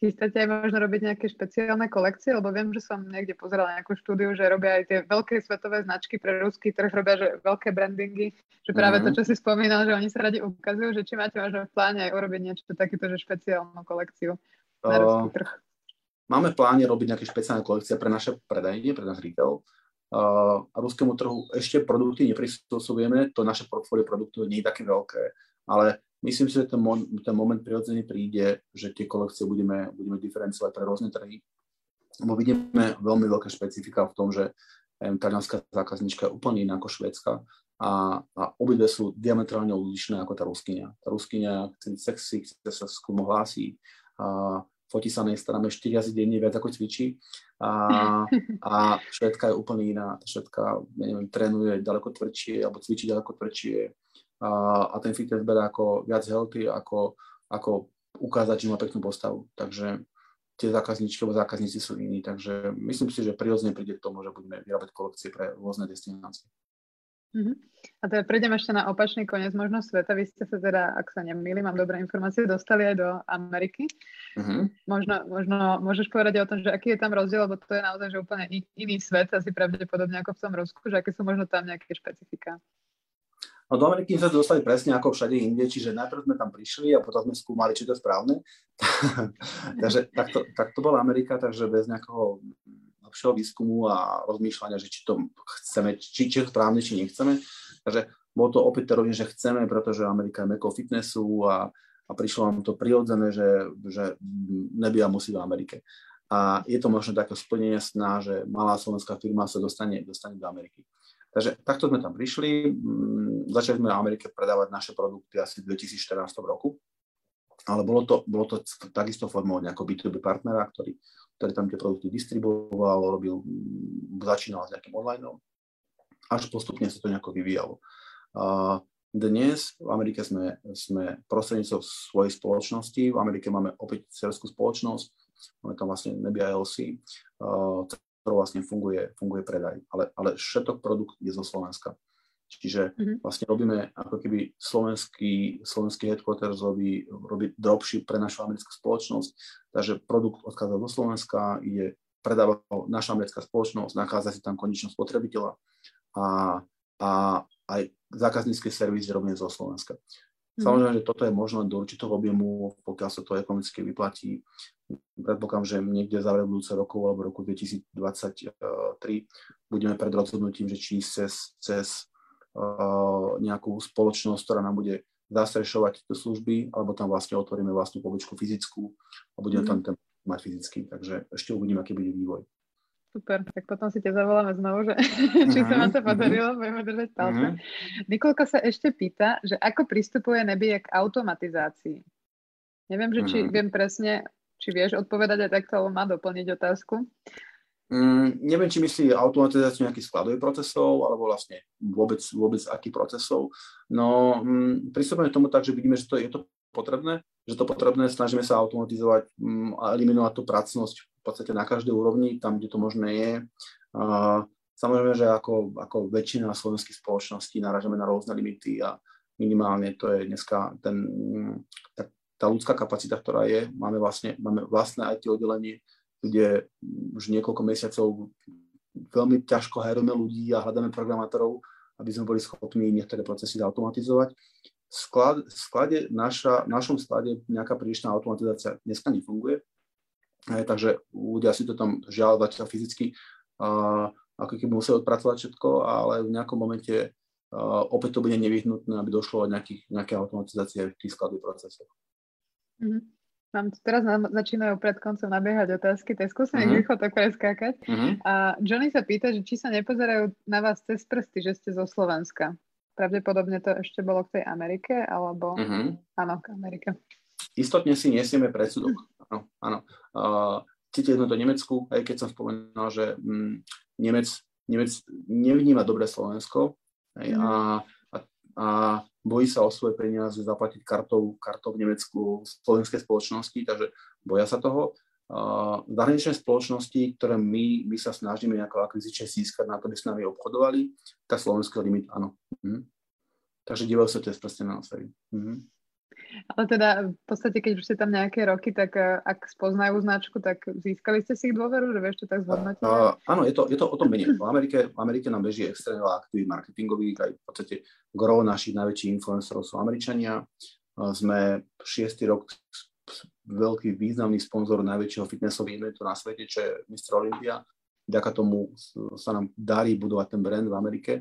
Chystáte aj možno robiť nejaké špeciálne kolekcie, lebo viem, že som niekde pozerala nejakú štúdiu, že robia aj tie veľké svetové značky pre ruský trh, robia že veľké brandingy, že práve mm-hmm. to, čo si spomínal, že oni sa radi ukazujú, že či máte možno v pláne aj urobiť niečo takéto, že špeciálnu kolekciu na uh, ruský trh. Máme v pláne robiť nejaké špeciálne kolekcie pre naše predajenie, pre náš retail a ruskému trhu ešte produkty neprispôsobujeme, to naše portfólio produktov nie je také veľké, ale myslím si, že ten, mo- ten moment prirodzene príde, že tie kolekcie budeme, budeme diferencovať pre rôzne trhy, lebo vidíme veľmi veľké špecifika v tom, že talianská zákaznička je úplne iná ako švédska a, a obidve sú diametrálne odlišné ako tá ruskyňa. Tá ruskyňa chce sexy, chce sa skúmo hlásiť, a fotí sa na Instagrame 4 razy denne viac ako cvičí a, a švedka je úplne iná. Švedka, ja neviem, trénuje ďaleko tvrdšie alebo cvičí ďaleko tvrdšie a, a ten fitness berá ako viac healthy, ako, ako ukázať, že má peknú postavu. Takže tie zákazníčky alebo zákazníci sú iní. Takže myslím si, že prirodzene príde k tomu, že budeme vyrábať kolekcie pre rôzne destinácie. Uh-huh. A teda prejdem ešte na opačný koniec možno sveta. Vy ste sa teda, ak sa nemýlim, mám dobré informácie, dostali aj do Ameriky. Uh-huh. Možno, možno môžeš povedať o tom, že aký je tam rozdiel, lebo to je naozaj že úplne iný svet, asi pravdepodobne ako v tom Rusku, že aké sú možno tam nejaké špecifika. No do Ameriky sme sa dostali presne ako všade inde, čiže najprv sme tam prišli a potom sme skúmali, či to je správne. takže tak to, tak to bola Amerika, takže bez nejakého lepšieho výskumu a rozmýšľania, že či to chceme, či, či to správne, či nechceme. Takže bolo to opäť to že chceme, pretože Amerika je mekou fitnessu a, a prišlo nám to prirodzené, že, že nebia musí v Amerike. A je to možno také splnenie sna, že malá slovenská firma sa dostane, dostane do Ameriky. Takže takto sme tam prišli. Mm, začali sme v Amerike predávať naše produkty asi v 2014 roku. Ale bolo to, bolo to takisto formou nejakého B2B partnera, ktorý, ktorý tam tie produkty distribuoval, robil, mm, začínal s nejakým online, až postupne sa to nejako vyvíjalo. A dnes v Amerike sme, sme prostredníctvom svojej spoločnosti, v Amerike máme opäť cerskú spoločnosť, máme tam vlastne Nebia LC, ktorou vlastne funguje, funguje predaj. Ale, ale všetok produkt je zo Slovenska. Čiže mm-hmm. vlastne robíme ako keby slovenský, slovenský headquarters robí, robí dropship pre našu americkú spoločnosť, takže produkt odchádza do Slovenska, ide predáva ho naša americká spoločnosť, nachádza si tam konečného spotrebiteľa a, a aj zákaznícky servis robíme zo Slovenska. Samozrejme, že toto je možno do určitého objemu, pokiaľ sa to ekonomicky vyplatí. Predpokladám, že niekde za budúce rokov alebo roku 2023 budeme pred rozhodnutím, že či cez, cez uh, nejakú spoločnosť, ktorá nám bude zastrešovať služby, alebo tam vlastne otvoríme vlastnú pobočku fyzickú a budeme mm. tam ten mať fyzicky. Takže ešte uvidíme, aký bude vývoj. Super, tak potom si ťa zavoláme znovu, že uh-huh, či sa vám to mhm. podarilo, uh-huh. budeme držať palce. Uh-huh. Nikolka sa ešte pýta, že ako pristupuje Nebie k automatizácii. Neviem, že či uh-huh. viem presne, či vieš odpovedať aj takto, alebo má doplniť otázku. Mm, neviem, či myslí automatizáciu nejakých skladových procesov, alebo vlastne vôbec, vôbec aký procesov. No, mm, pristupujeme tomu tak, že vidíme, že to je to potrebné, že to potrebné, snažíme sa automatizovať mm, a eliminovať tú pracnosť v podstate na každej úrovni, tam, kde to možné je. A samozrejme, že ako, ako väčšina slovenských spoločností naražame na rôzne limity a minimálne to je dneska ten, mm, tá, tá ľudská kapacita, ktorá je. Máme vlastne máme vlastné IT oddelenie, kde už niekoľko mesiacov veľmi ťažko hajrujeme ľudí a hľadáme programátorov, aby sme boli schopní niektoré procesy zautomatizovať sklad, sklade, naša, v našom sklade nejaká prílišná automatizácia dneska nefunguje, aj, takže ľudia si to tam žiaľ zatiaľ fyzicky uh, ako keby museli odpracovať všetko, ale v nejakom momente uh, opäť to bude nevyhnutné, aby došlo od nejakých, nejaké automatizácie v tých skladových procesoch. Mm-hmm. Mám teraz na, začínajú pred koncom nabiehať otázky, tak skúsim uh-huh. rýchlo to preskákať. Uh-huh. A Johnny sa pýta, že či sa nepozerajú na vás cez prsty, že ste zo Slovenska. Pravdepodobne to ešte bolo k tej Amerike, alebo... Uh-huh. Áno, k Amerike. Istotne si nesieme predsudok. Áno, áno. Uh, cítim to Nemecku, aj keď som spomenul, že um, Nemec, Nemec nevníma dobre Slovensko aj, uh-huh. a, a, a bojí sa o svoje peniaze zaplatiť kartou, kartou v Nemecku slovenskej spoločnosti, takže boja sa toho. Uh, zahraničné spoločnosti, ktoré my, my sa snažíme nejako akvizične získať na to, aby s nami obchodovali, tak slovenský limit áno. Mhm. Takže dívajú sa proste na nás. Mhm. Ale teda v podstate, keď už ste tam nejaké roky, tak uh, ak spoznajú značku, tak získali ste si ich dôveru, že vieš to tak zhodnotiť? Uh, áno, je to, je to o tom menej. V Amerike, v Amerike nám beží extrémne veľa marketingových, aj v podstate gro našich najväčších influencerov sú Američania. Sme šiestý rok veľký významný sponzor najväčšieho fitnessového eventu na svete, čo je Mr. Olympia vďaka tomu sa nám darí budovať ten brand v Amerike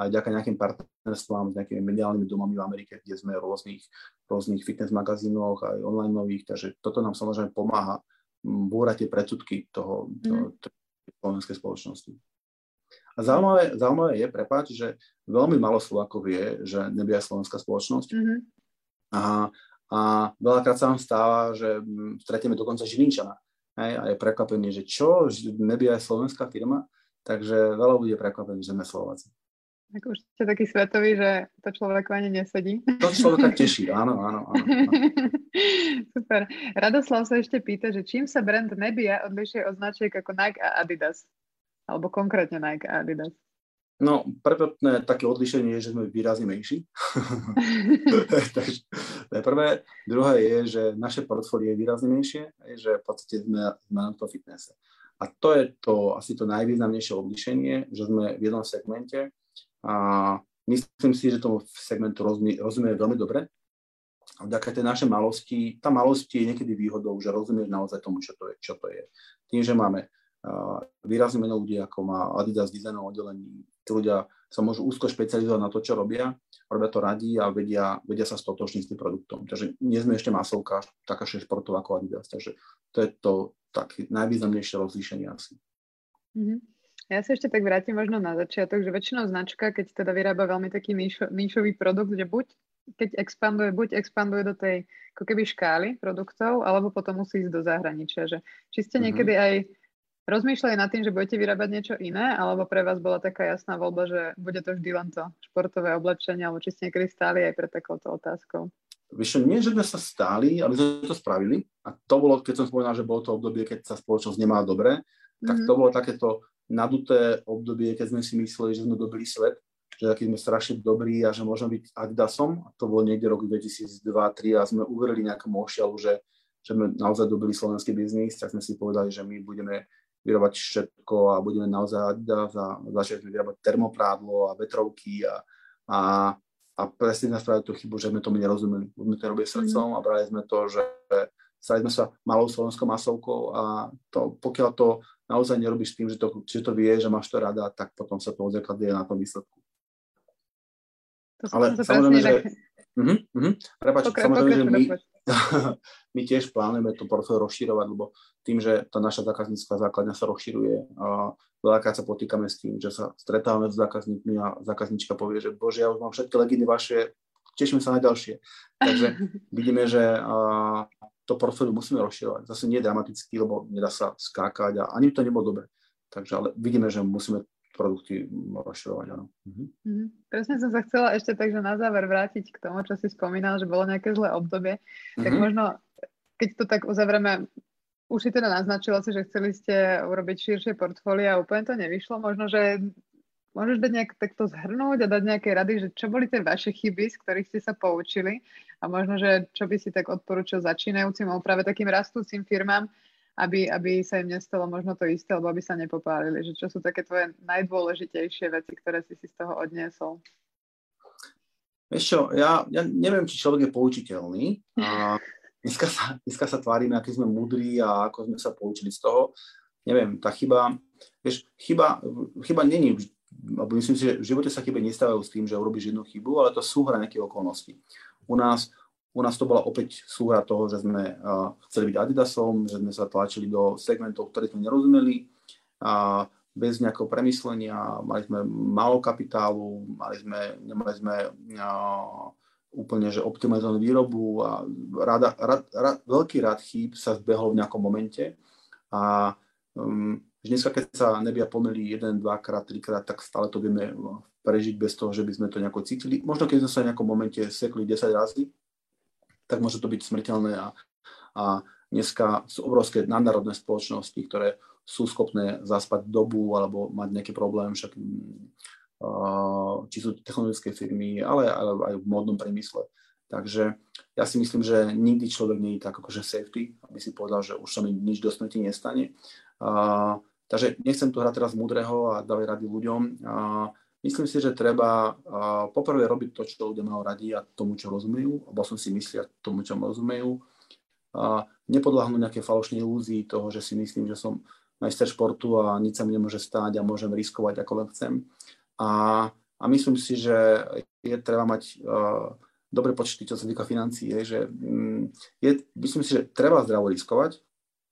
a vďaka nejakým partnerstvám s nejakými mediálnymi domami v Amerike, kde sme v rôznych, rôznych fitness magazínoch aj online nových, takže toto nám samozrejme pomáha búrať tie predsudky toho, mm. toho, slovenskej spoločnosti. A zaujímavé, zaujímavé je, prepáč, že veľmi malo Slovákov vie, že nebia slovenská spoločnosť. Mm-hmm. A, a veľakrát sa vám stáva, že stretieme dokonca Žilinčana, Hej, a je prekvapený, že čo, nebia aj slovenská firma, takže veľa ľudí je prekvapený, že sme Slováci. Tak už ste taký svetový, že to človeku ani nesedí. To človeka teší, áno, áno, áno. Super. Radoslav sa ešte pýta, že čím sa brand Nebia odlišuje od značiek ako Nike a Adidas? Alebo konkrétne Nike a Adidas? No, prvotné také odlišenie je, že sme výrazne menší. Takže to je prvé. Druhé je, že naše portfólio je výrazne menšie, že v podstate sme, sme na to fitnesse. A to je to asi to najvýznamnejšie odlišenie, že sme v jednom segmente a myslím si, že tomu segmentu rozumie, rozumie veľmi dobre. A vďaka tej našej malosti, tá malosť je niekedy výhodou, že rozumieš naozaj tomu, čo to je. Čo to je. Tým, že máme výrazne menej ľudí, ako má Adidas dizajnov oddelení, tí ľudia sa môžu úzko špecializovať na to, čo robia, robia to radi a vedia, vedia sa stotočniť s tým produktom. Takže nie sme ešte masovka, taká športová ako Adidas. Takže to je to tak najvýznamnejšie rozlíšenie asi. Mm-hmm. Ja sa ešte tak vrátim možno na začiatok, že väčšinou značka, keď teda vyrába veľmi taký níšo, níšový produkt, že buď keď expanduje, buď expanduje do tej ako keby škály produktov, alebo potom musí ísť do zahraničia. Že, či ste mhm. niekedy aj rozmýšľali nad tým, že budete vyrábať niečo iné, alebo pre vás bola taká jasná voľba, že bude to vždy len to športové oblečenie, alebo či ste niekedy stáli aj pred takouto otázkou? Vieš, nie, že sme sa stáli, ale sme to spravili. A to bolo, keď som spomínal, že bolo to obdobie, keď sa spoločnosť nemala dobre, tak mm-hmm. to bolo takéto naduté obdobie, keď sme si mysleli, že sme dobili svet, že taký sme strašne dobrí a že môžeme byť Adidasom. A to bolo niekde rok 2002-2003 a sme uverili nejakému ošialu, že, že sme naozaj dobili slovenský biznis, tak sme si povedali, že my budeme vyrobať všetko a budeme naozaj Adidas a začali sme vyrábať termoprádlo a vetrovky a, a, a presne sme spravili tú chybu, že sme tomu nerozumeli. My to robili srdcom a brali sme to, že stali sme sa malou slovenskou masovkou a to, pokiaľ to naozaj nerobíš tým, že to, že to vie, že máš to rada, tak potom sa to odzrkadlie na tom výsledku. To Ale samozrejme, že... Uh-huh, uh-huh. Prepač, samozrejme, že my, my tiež plánujeme to portfólio rozširovať, lebo tým, že tá naša zákaznícka základňa sa rozširuje a veľakrát sa potýkame s tým, že sa stretávame s zákazníkmi a zákazníčka povie, že bože, ja už mám všetky leginy vaše, teším sa na ďalšie. Takže vidíme, že to portfólio musíme rozširovať. Zase nie dramaticky, lebo nedá sa skákať a ani to nebolo dobre. Takže ale vidíme, že musíme produkty rozširovať, áno. Mhm. Mm-hmm. Presne som sa chcela ešte takže na záver vrátiť k tomu, čo si spomínal, že bolo nejaké zlé obdobie. Mm-hmm. Tak mhm. možno, keď to tak uzavrieme, už si teda naznačila si, že chceli ste urobiť širšie portfólio a úplne to nevyšlo. Možno, že Môžeš dať nejak takto zhrnúť a dať nejaké rady, že čo boli tie vaše chyby, z ktorých ste sa poučili a možno, že čo by si tak odporúčil začínajúcim alebo práve takým rastúcim firmám, aby, aby sa im nestalo možno to isté, alebo aby sa nepopálili. Že čo sú také tvoje najdôležitejšie veci, ktoré si si z toho odniesol? Vieš čo, ja, ja neviem, či človek je poučiteľný. A dneska, sa, dneska sa tvárime, aký sme múdri a ako sme sa poučili z toho. Neviem, tá chyba, vieš, chyba, chyba není alebo myslím si, že v živote sa chyby nestávajú s tým, že urobíš jednu chybu, ale to súhra nejakých okolností. U nás, u nás to bola opäť súhra toho, že sme uh, chceli byť Adidasom, že sme sa tlačili do segmentov, ktoré sme nerozumeli, a bez nejakého premyslenia, mali sme málo kapitálu, mali sme, nemali sme uh, úplne že optimalizovanú výrobu a rada, rad, rad, veľký rad chýb sa zbehol v nejakom momente a um, dneska, keď sa nebia pomeli jeden, dvakrát, trikrát, tak stále to vieme no, prežiť bez toho, že by sme to nejako cítili. Možno keď sme sa v nejakom momente sekli 10 razy, tak môže to byť smrteľné a, a dneska sú obrovské nadnárodné spoločnosti, ktoré sú schopné zaspať dobu alebo mať nejaký problém, však uh, či sú technologické firmy, ale, ale aj v módnom priemysle. Takže ja si myslím, že nikdy človek nie je tak akože safety, aby si povedal, že už sa mi nič do smrti nestane. Uh, Takže nechcem tu hrať teraz múdreho a dávať rady ľuďom. A myslím si, že treba poprvé robiť to, čo ľudia majú radi a tomu, čo rozumejú, alebo som si myslia tomu, čo rozumejú. A nepodľahnúť nejaké falošné ilúzii toho, že si myslím, že som majster športu a nič sa mi nemôže stáť a môžem riskovať, ako len chcem. A, a myslím si, že je treba mať uh, dobré počty, čo sa týka financií, je, že um, je, myslím si, že treba zdravo riskovať,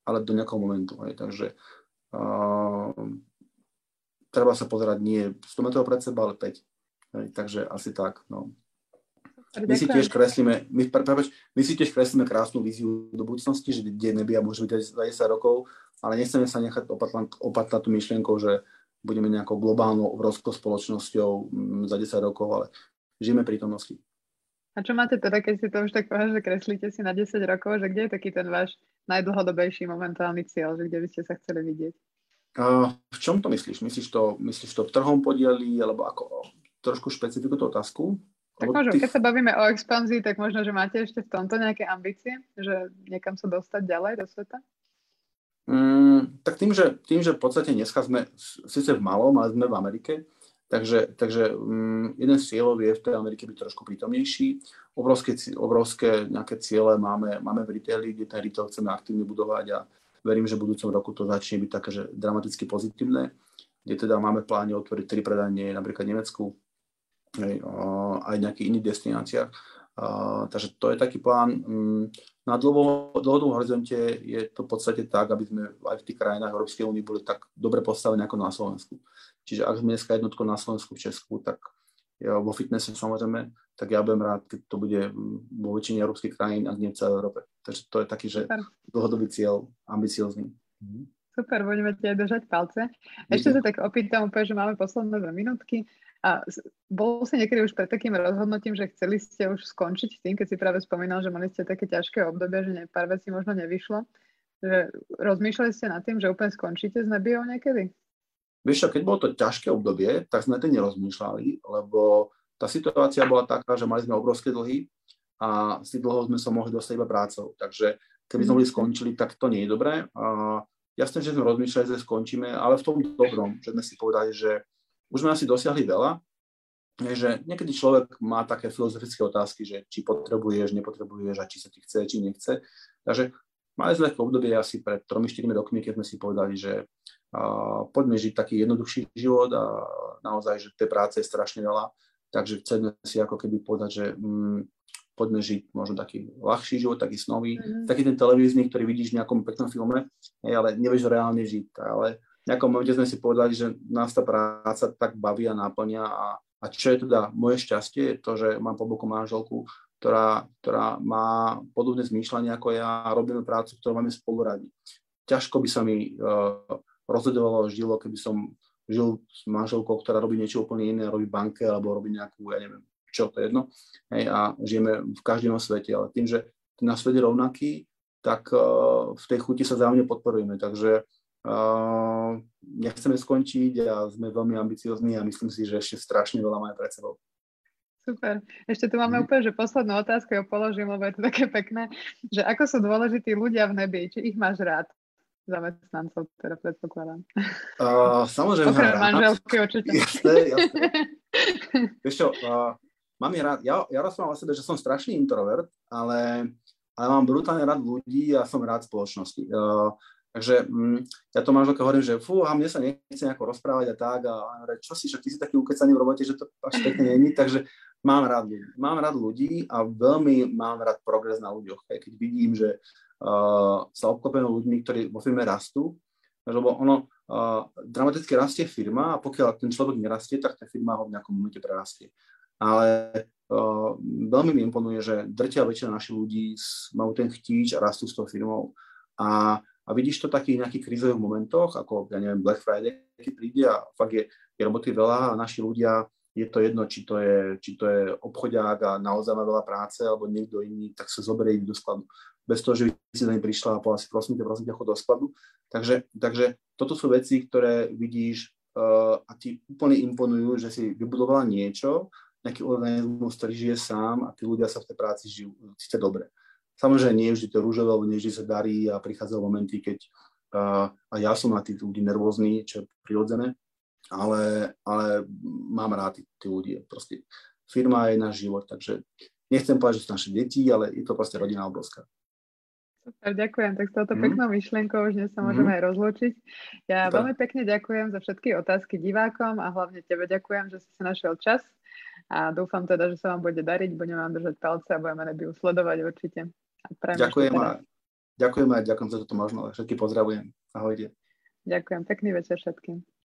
ale do nejakého momentu. Je, takže Uh, treba sa pozerať nie 100 metrov pred seba, ale 5. Hej, takže asi tak. No. My si tiež kreslíme, my, prepač, my si tiež kreslíme krásnu víziu do budúcnosti, že kde nebia môže byť za 10 rokov, ale nechceme sa nechať opatlať tú myšlienkou, že budeme nejakou globálnou obrovskou spoločnosťou mm, za 10 rokov, ale žijeme prítomnosti. A čo máte teda, keď si to už tak povedal, že kreslíte si na 10 rokov, že kde je taký ten váš najdlhodobejší momentálny cieľ, že kde by ste sa chceli vidieť? V čom to myslíš? Myslíš to, myslíš to trhom podieli, alebo ako trošku špecifiku tú otázku? Tak možno, ty... keď sa bavíme o expanzii, tak možno, že máte ešte v tomto nejaké ambície, že niekam sa dostať ďalej do sveta? Mm, tak tým že, tým, že v podstate dneska sme síce v malom, ale sme v Amerike, Takže, takže um, jeden z cieľov je v tej Amerike byť trošku prítomnejší. Obrovské, obrovské nejaké ciele máme, máme v retaili, kde ten retail chceme aktívne budovať a verím, že v budúcom roku to začne byť také, že dramaticky pozitívne, kde teda máme pláne otvoriť tri predanie napríklad Nemecku, aj, v nejakých iných destináciách. Takže to je taký plán. Um, na dlhodobom horizonte je to v podstate tak, aby sme aj v tých krajinách Európskej únie boli tak dobre postavení ako na Slovensku. Čiže ak sme dneska jednotko na Slovensku, v Česku, tak vo fitnesse samozrejme, tak ja budem rád, keď to bude vo väčšine európskych krajín, ak nie v celej Európe. Takže to je taký, že dlhodobý cieľ, ambiciozný. Mhm. Super, budeme ti aj držať palce. Ešte sa tak opýtam úplne, že máme posledné dve minútky. A bol si niekedy už pred takým rozhodnutím, že chceli ste už skončiť s tým, keď si práve spomínal, že mali ste také ťažké obdobie, že ne, pár vecí možno nevyšlo. Že rozmýšľali ste nad tým, že úplne skončíte s nebijou niekedy? Vieš čo, keď bolo to ťažké obdobie, tak sme to nerozmýšľali, lebo tá situácia bola taká, že mali sme obrovské dlhy a z tých dlhov sme sa mohli dostať iba prácou. Takže keby sme boli mhm. skončili, tak to nie je dobré. A jasné, že sme rozmýšľali, že skončíme, ale v tom dobrom, že sme si povedali, že už sme asi dosiahli veľa, že niekedy človek má také filozofické otázky, že či potrebuješ, nepotrebuješ a či sa ti chce, či nechce. Takže mali sme také obdobie asi pred 3-4 rokmi, keď sme si povedali, že poďme žiť taký jednoduchší život a naozaj, že tej práce je strašne veľa, takže chceme si ako keby povedať, že um, poďme žiť možno taký ľahší život, taký snový, mm-hmm. taký ten televízny, ktorý vidíš v nejakom peknom filme, ale nevieš reálne žiť. Ale nejakom momente sme si povedali, že nás tá práca tak baví a náplňa a, a čo je teda moje šťastie, je to, že mám po boku manželku, ktorá, ktorá má podobné zmýšľanie ako ja a robíme prácu, ktorú máme spolu radi. Ťažko by sa mi uh, rozhodovalo žilo, keby som žil s manželkou, ktorá robí niečo úplne iné, robí banke alebo robí nejakú, ja neviem, čo, to je jedno. Hej, a žijeme v každom svete, ale tým, že na svete rovnaký, tak uh, v tej chuti sa zájomne podporujeme. Takže Uh, nechceme skončiť a sme veľmi ambiciozní a myslím si, že ešte strašne veľa máme pred sebou. Super. Ešte tu máme mm. úplne, že poslednú otázku ja položím, lebo je to také pekné, že ako sú dôležití ľudia v nebi, či ich máš rád? Zamestnancov, teda predpokladám. Uh, samozrejme. Okrem manželky určite. Jasné, jasné. Vieš čo, uh, mám je rád, ja, ja rozprávam o sebe, že som strašný introvert, ale, ale mám brutálne rád ľudí a som rád spoločnosti. Uh, Takže mm, ja to manželka hovorím, že fú, a mne sa nechce nejako rozprávať a tak a, a čo si, že ty si taký ukecaný v robote, že to až pekne není, takže mám rád ľudí. Mám rád ľudí a veľmi mám rád progres na ľuďoch. Aj keď vidím, že uh, sa obklopené ľuďmi, ktorí vo firme rastú, lebo ono uh, dramaticky rastie firma a pokiaľ ten človek nerastie, tak tá firma ho v nejakom momente prerastie. Ale uh, veľmi mi imponuje, že drtia väčšina našich ľudí majú ten chtíč a rastú s tou firmou. A a vidíš to v takých nejakých krízových momentoch, ako, ja neviem, Black Friday, keď príde a fakt je, je roboty veľa a naši ľudia, je to jedno, či to je, či to je obchodiák a naozaj má veľa práce, alebo niekto iný, tak sa zoberie do skladu. Bez toho, že by si za prišla a povedala si, prosím ťa, prosím ťa, chod do skladu. Takže, takže toto sú veci, ktoré vidíš uh, a ti úplne imponujú, že si vybudovala niečo, nejaký organizmus, ktorý žije sám a tí ľudia sa v tej práci žijú síce dobre. Samozrejme, nie vždy to rúžové, alebo nie vždy sa darí a prichádzajú momenty, keď uh, a ja som na tých ľudí nervózny, čo je prirodzené, ale, ale mám rád tých ľudí. Proste firma je náš život, takže nechcem povedať, že sú naše deti, ale je to proste rodina obrovská. Super, ďakujem. Tak s touto mm. peknou myšlienkou už dnes sa môžeme mm. aj rozlúčiť. Ja Super. veľmi pekne ďakujem za všetky otázky divákom a hlavne tebe ďakujem, že si si našiel čas a dúfam teda, že sa vám bude dariť, budeme vám držať palce a budeme nebiu sledovať určite. Ďakujem a, ďakujem a ďakujem za toto možnosť. Všetky pozdravujem. Ahojte. Ďakujem. Pekný večer všetkým.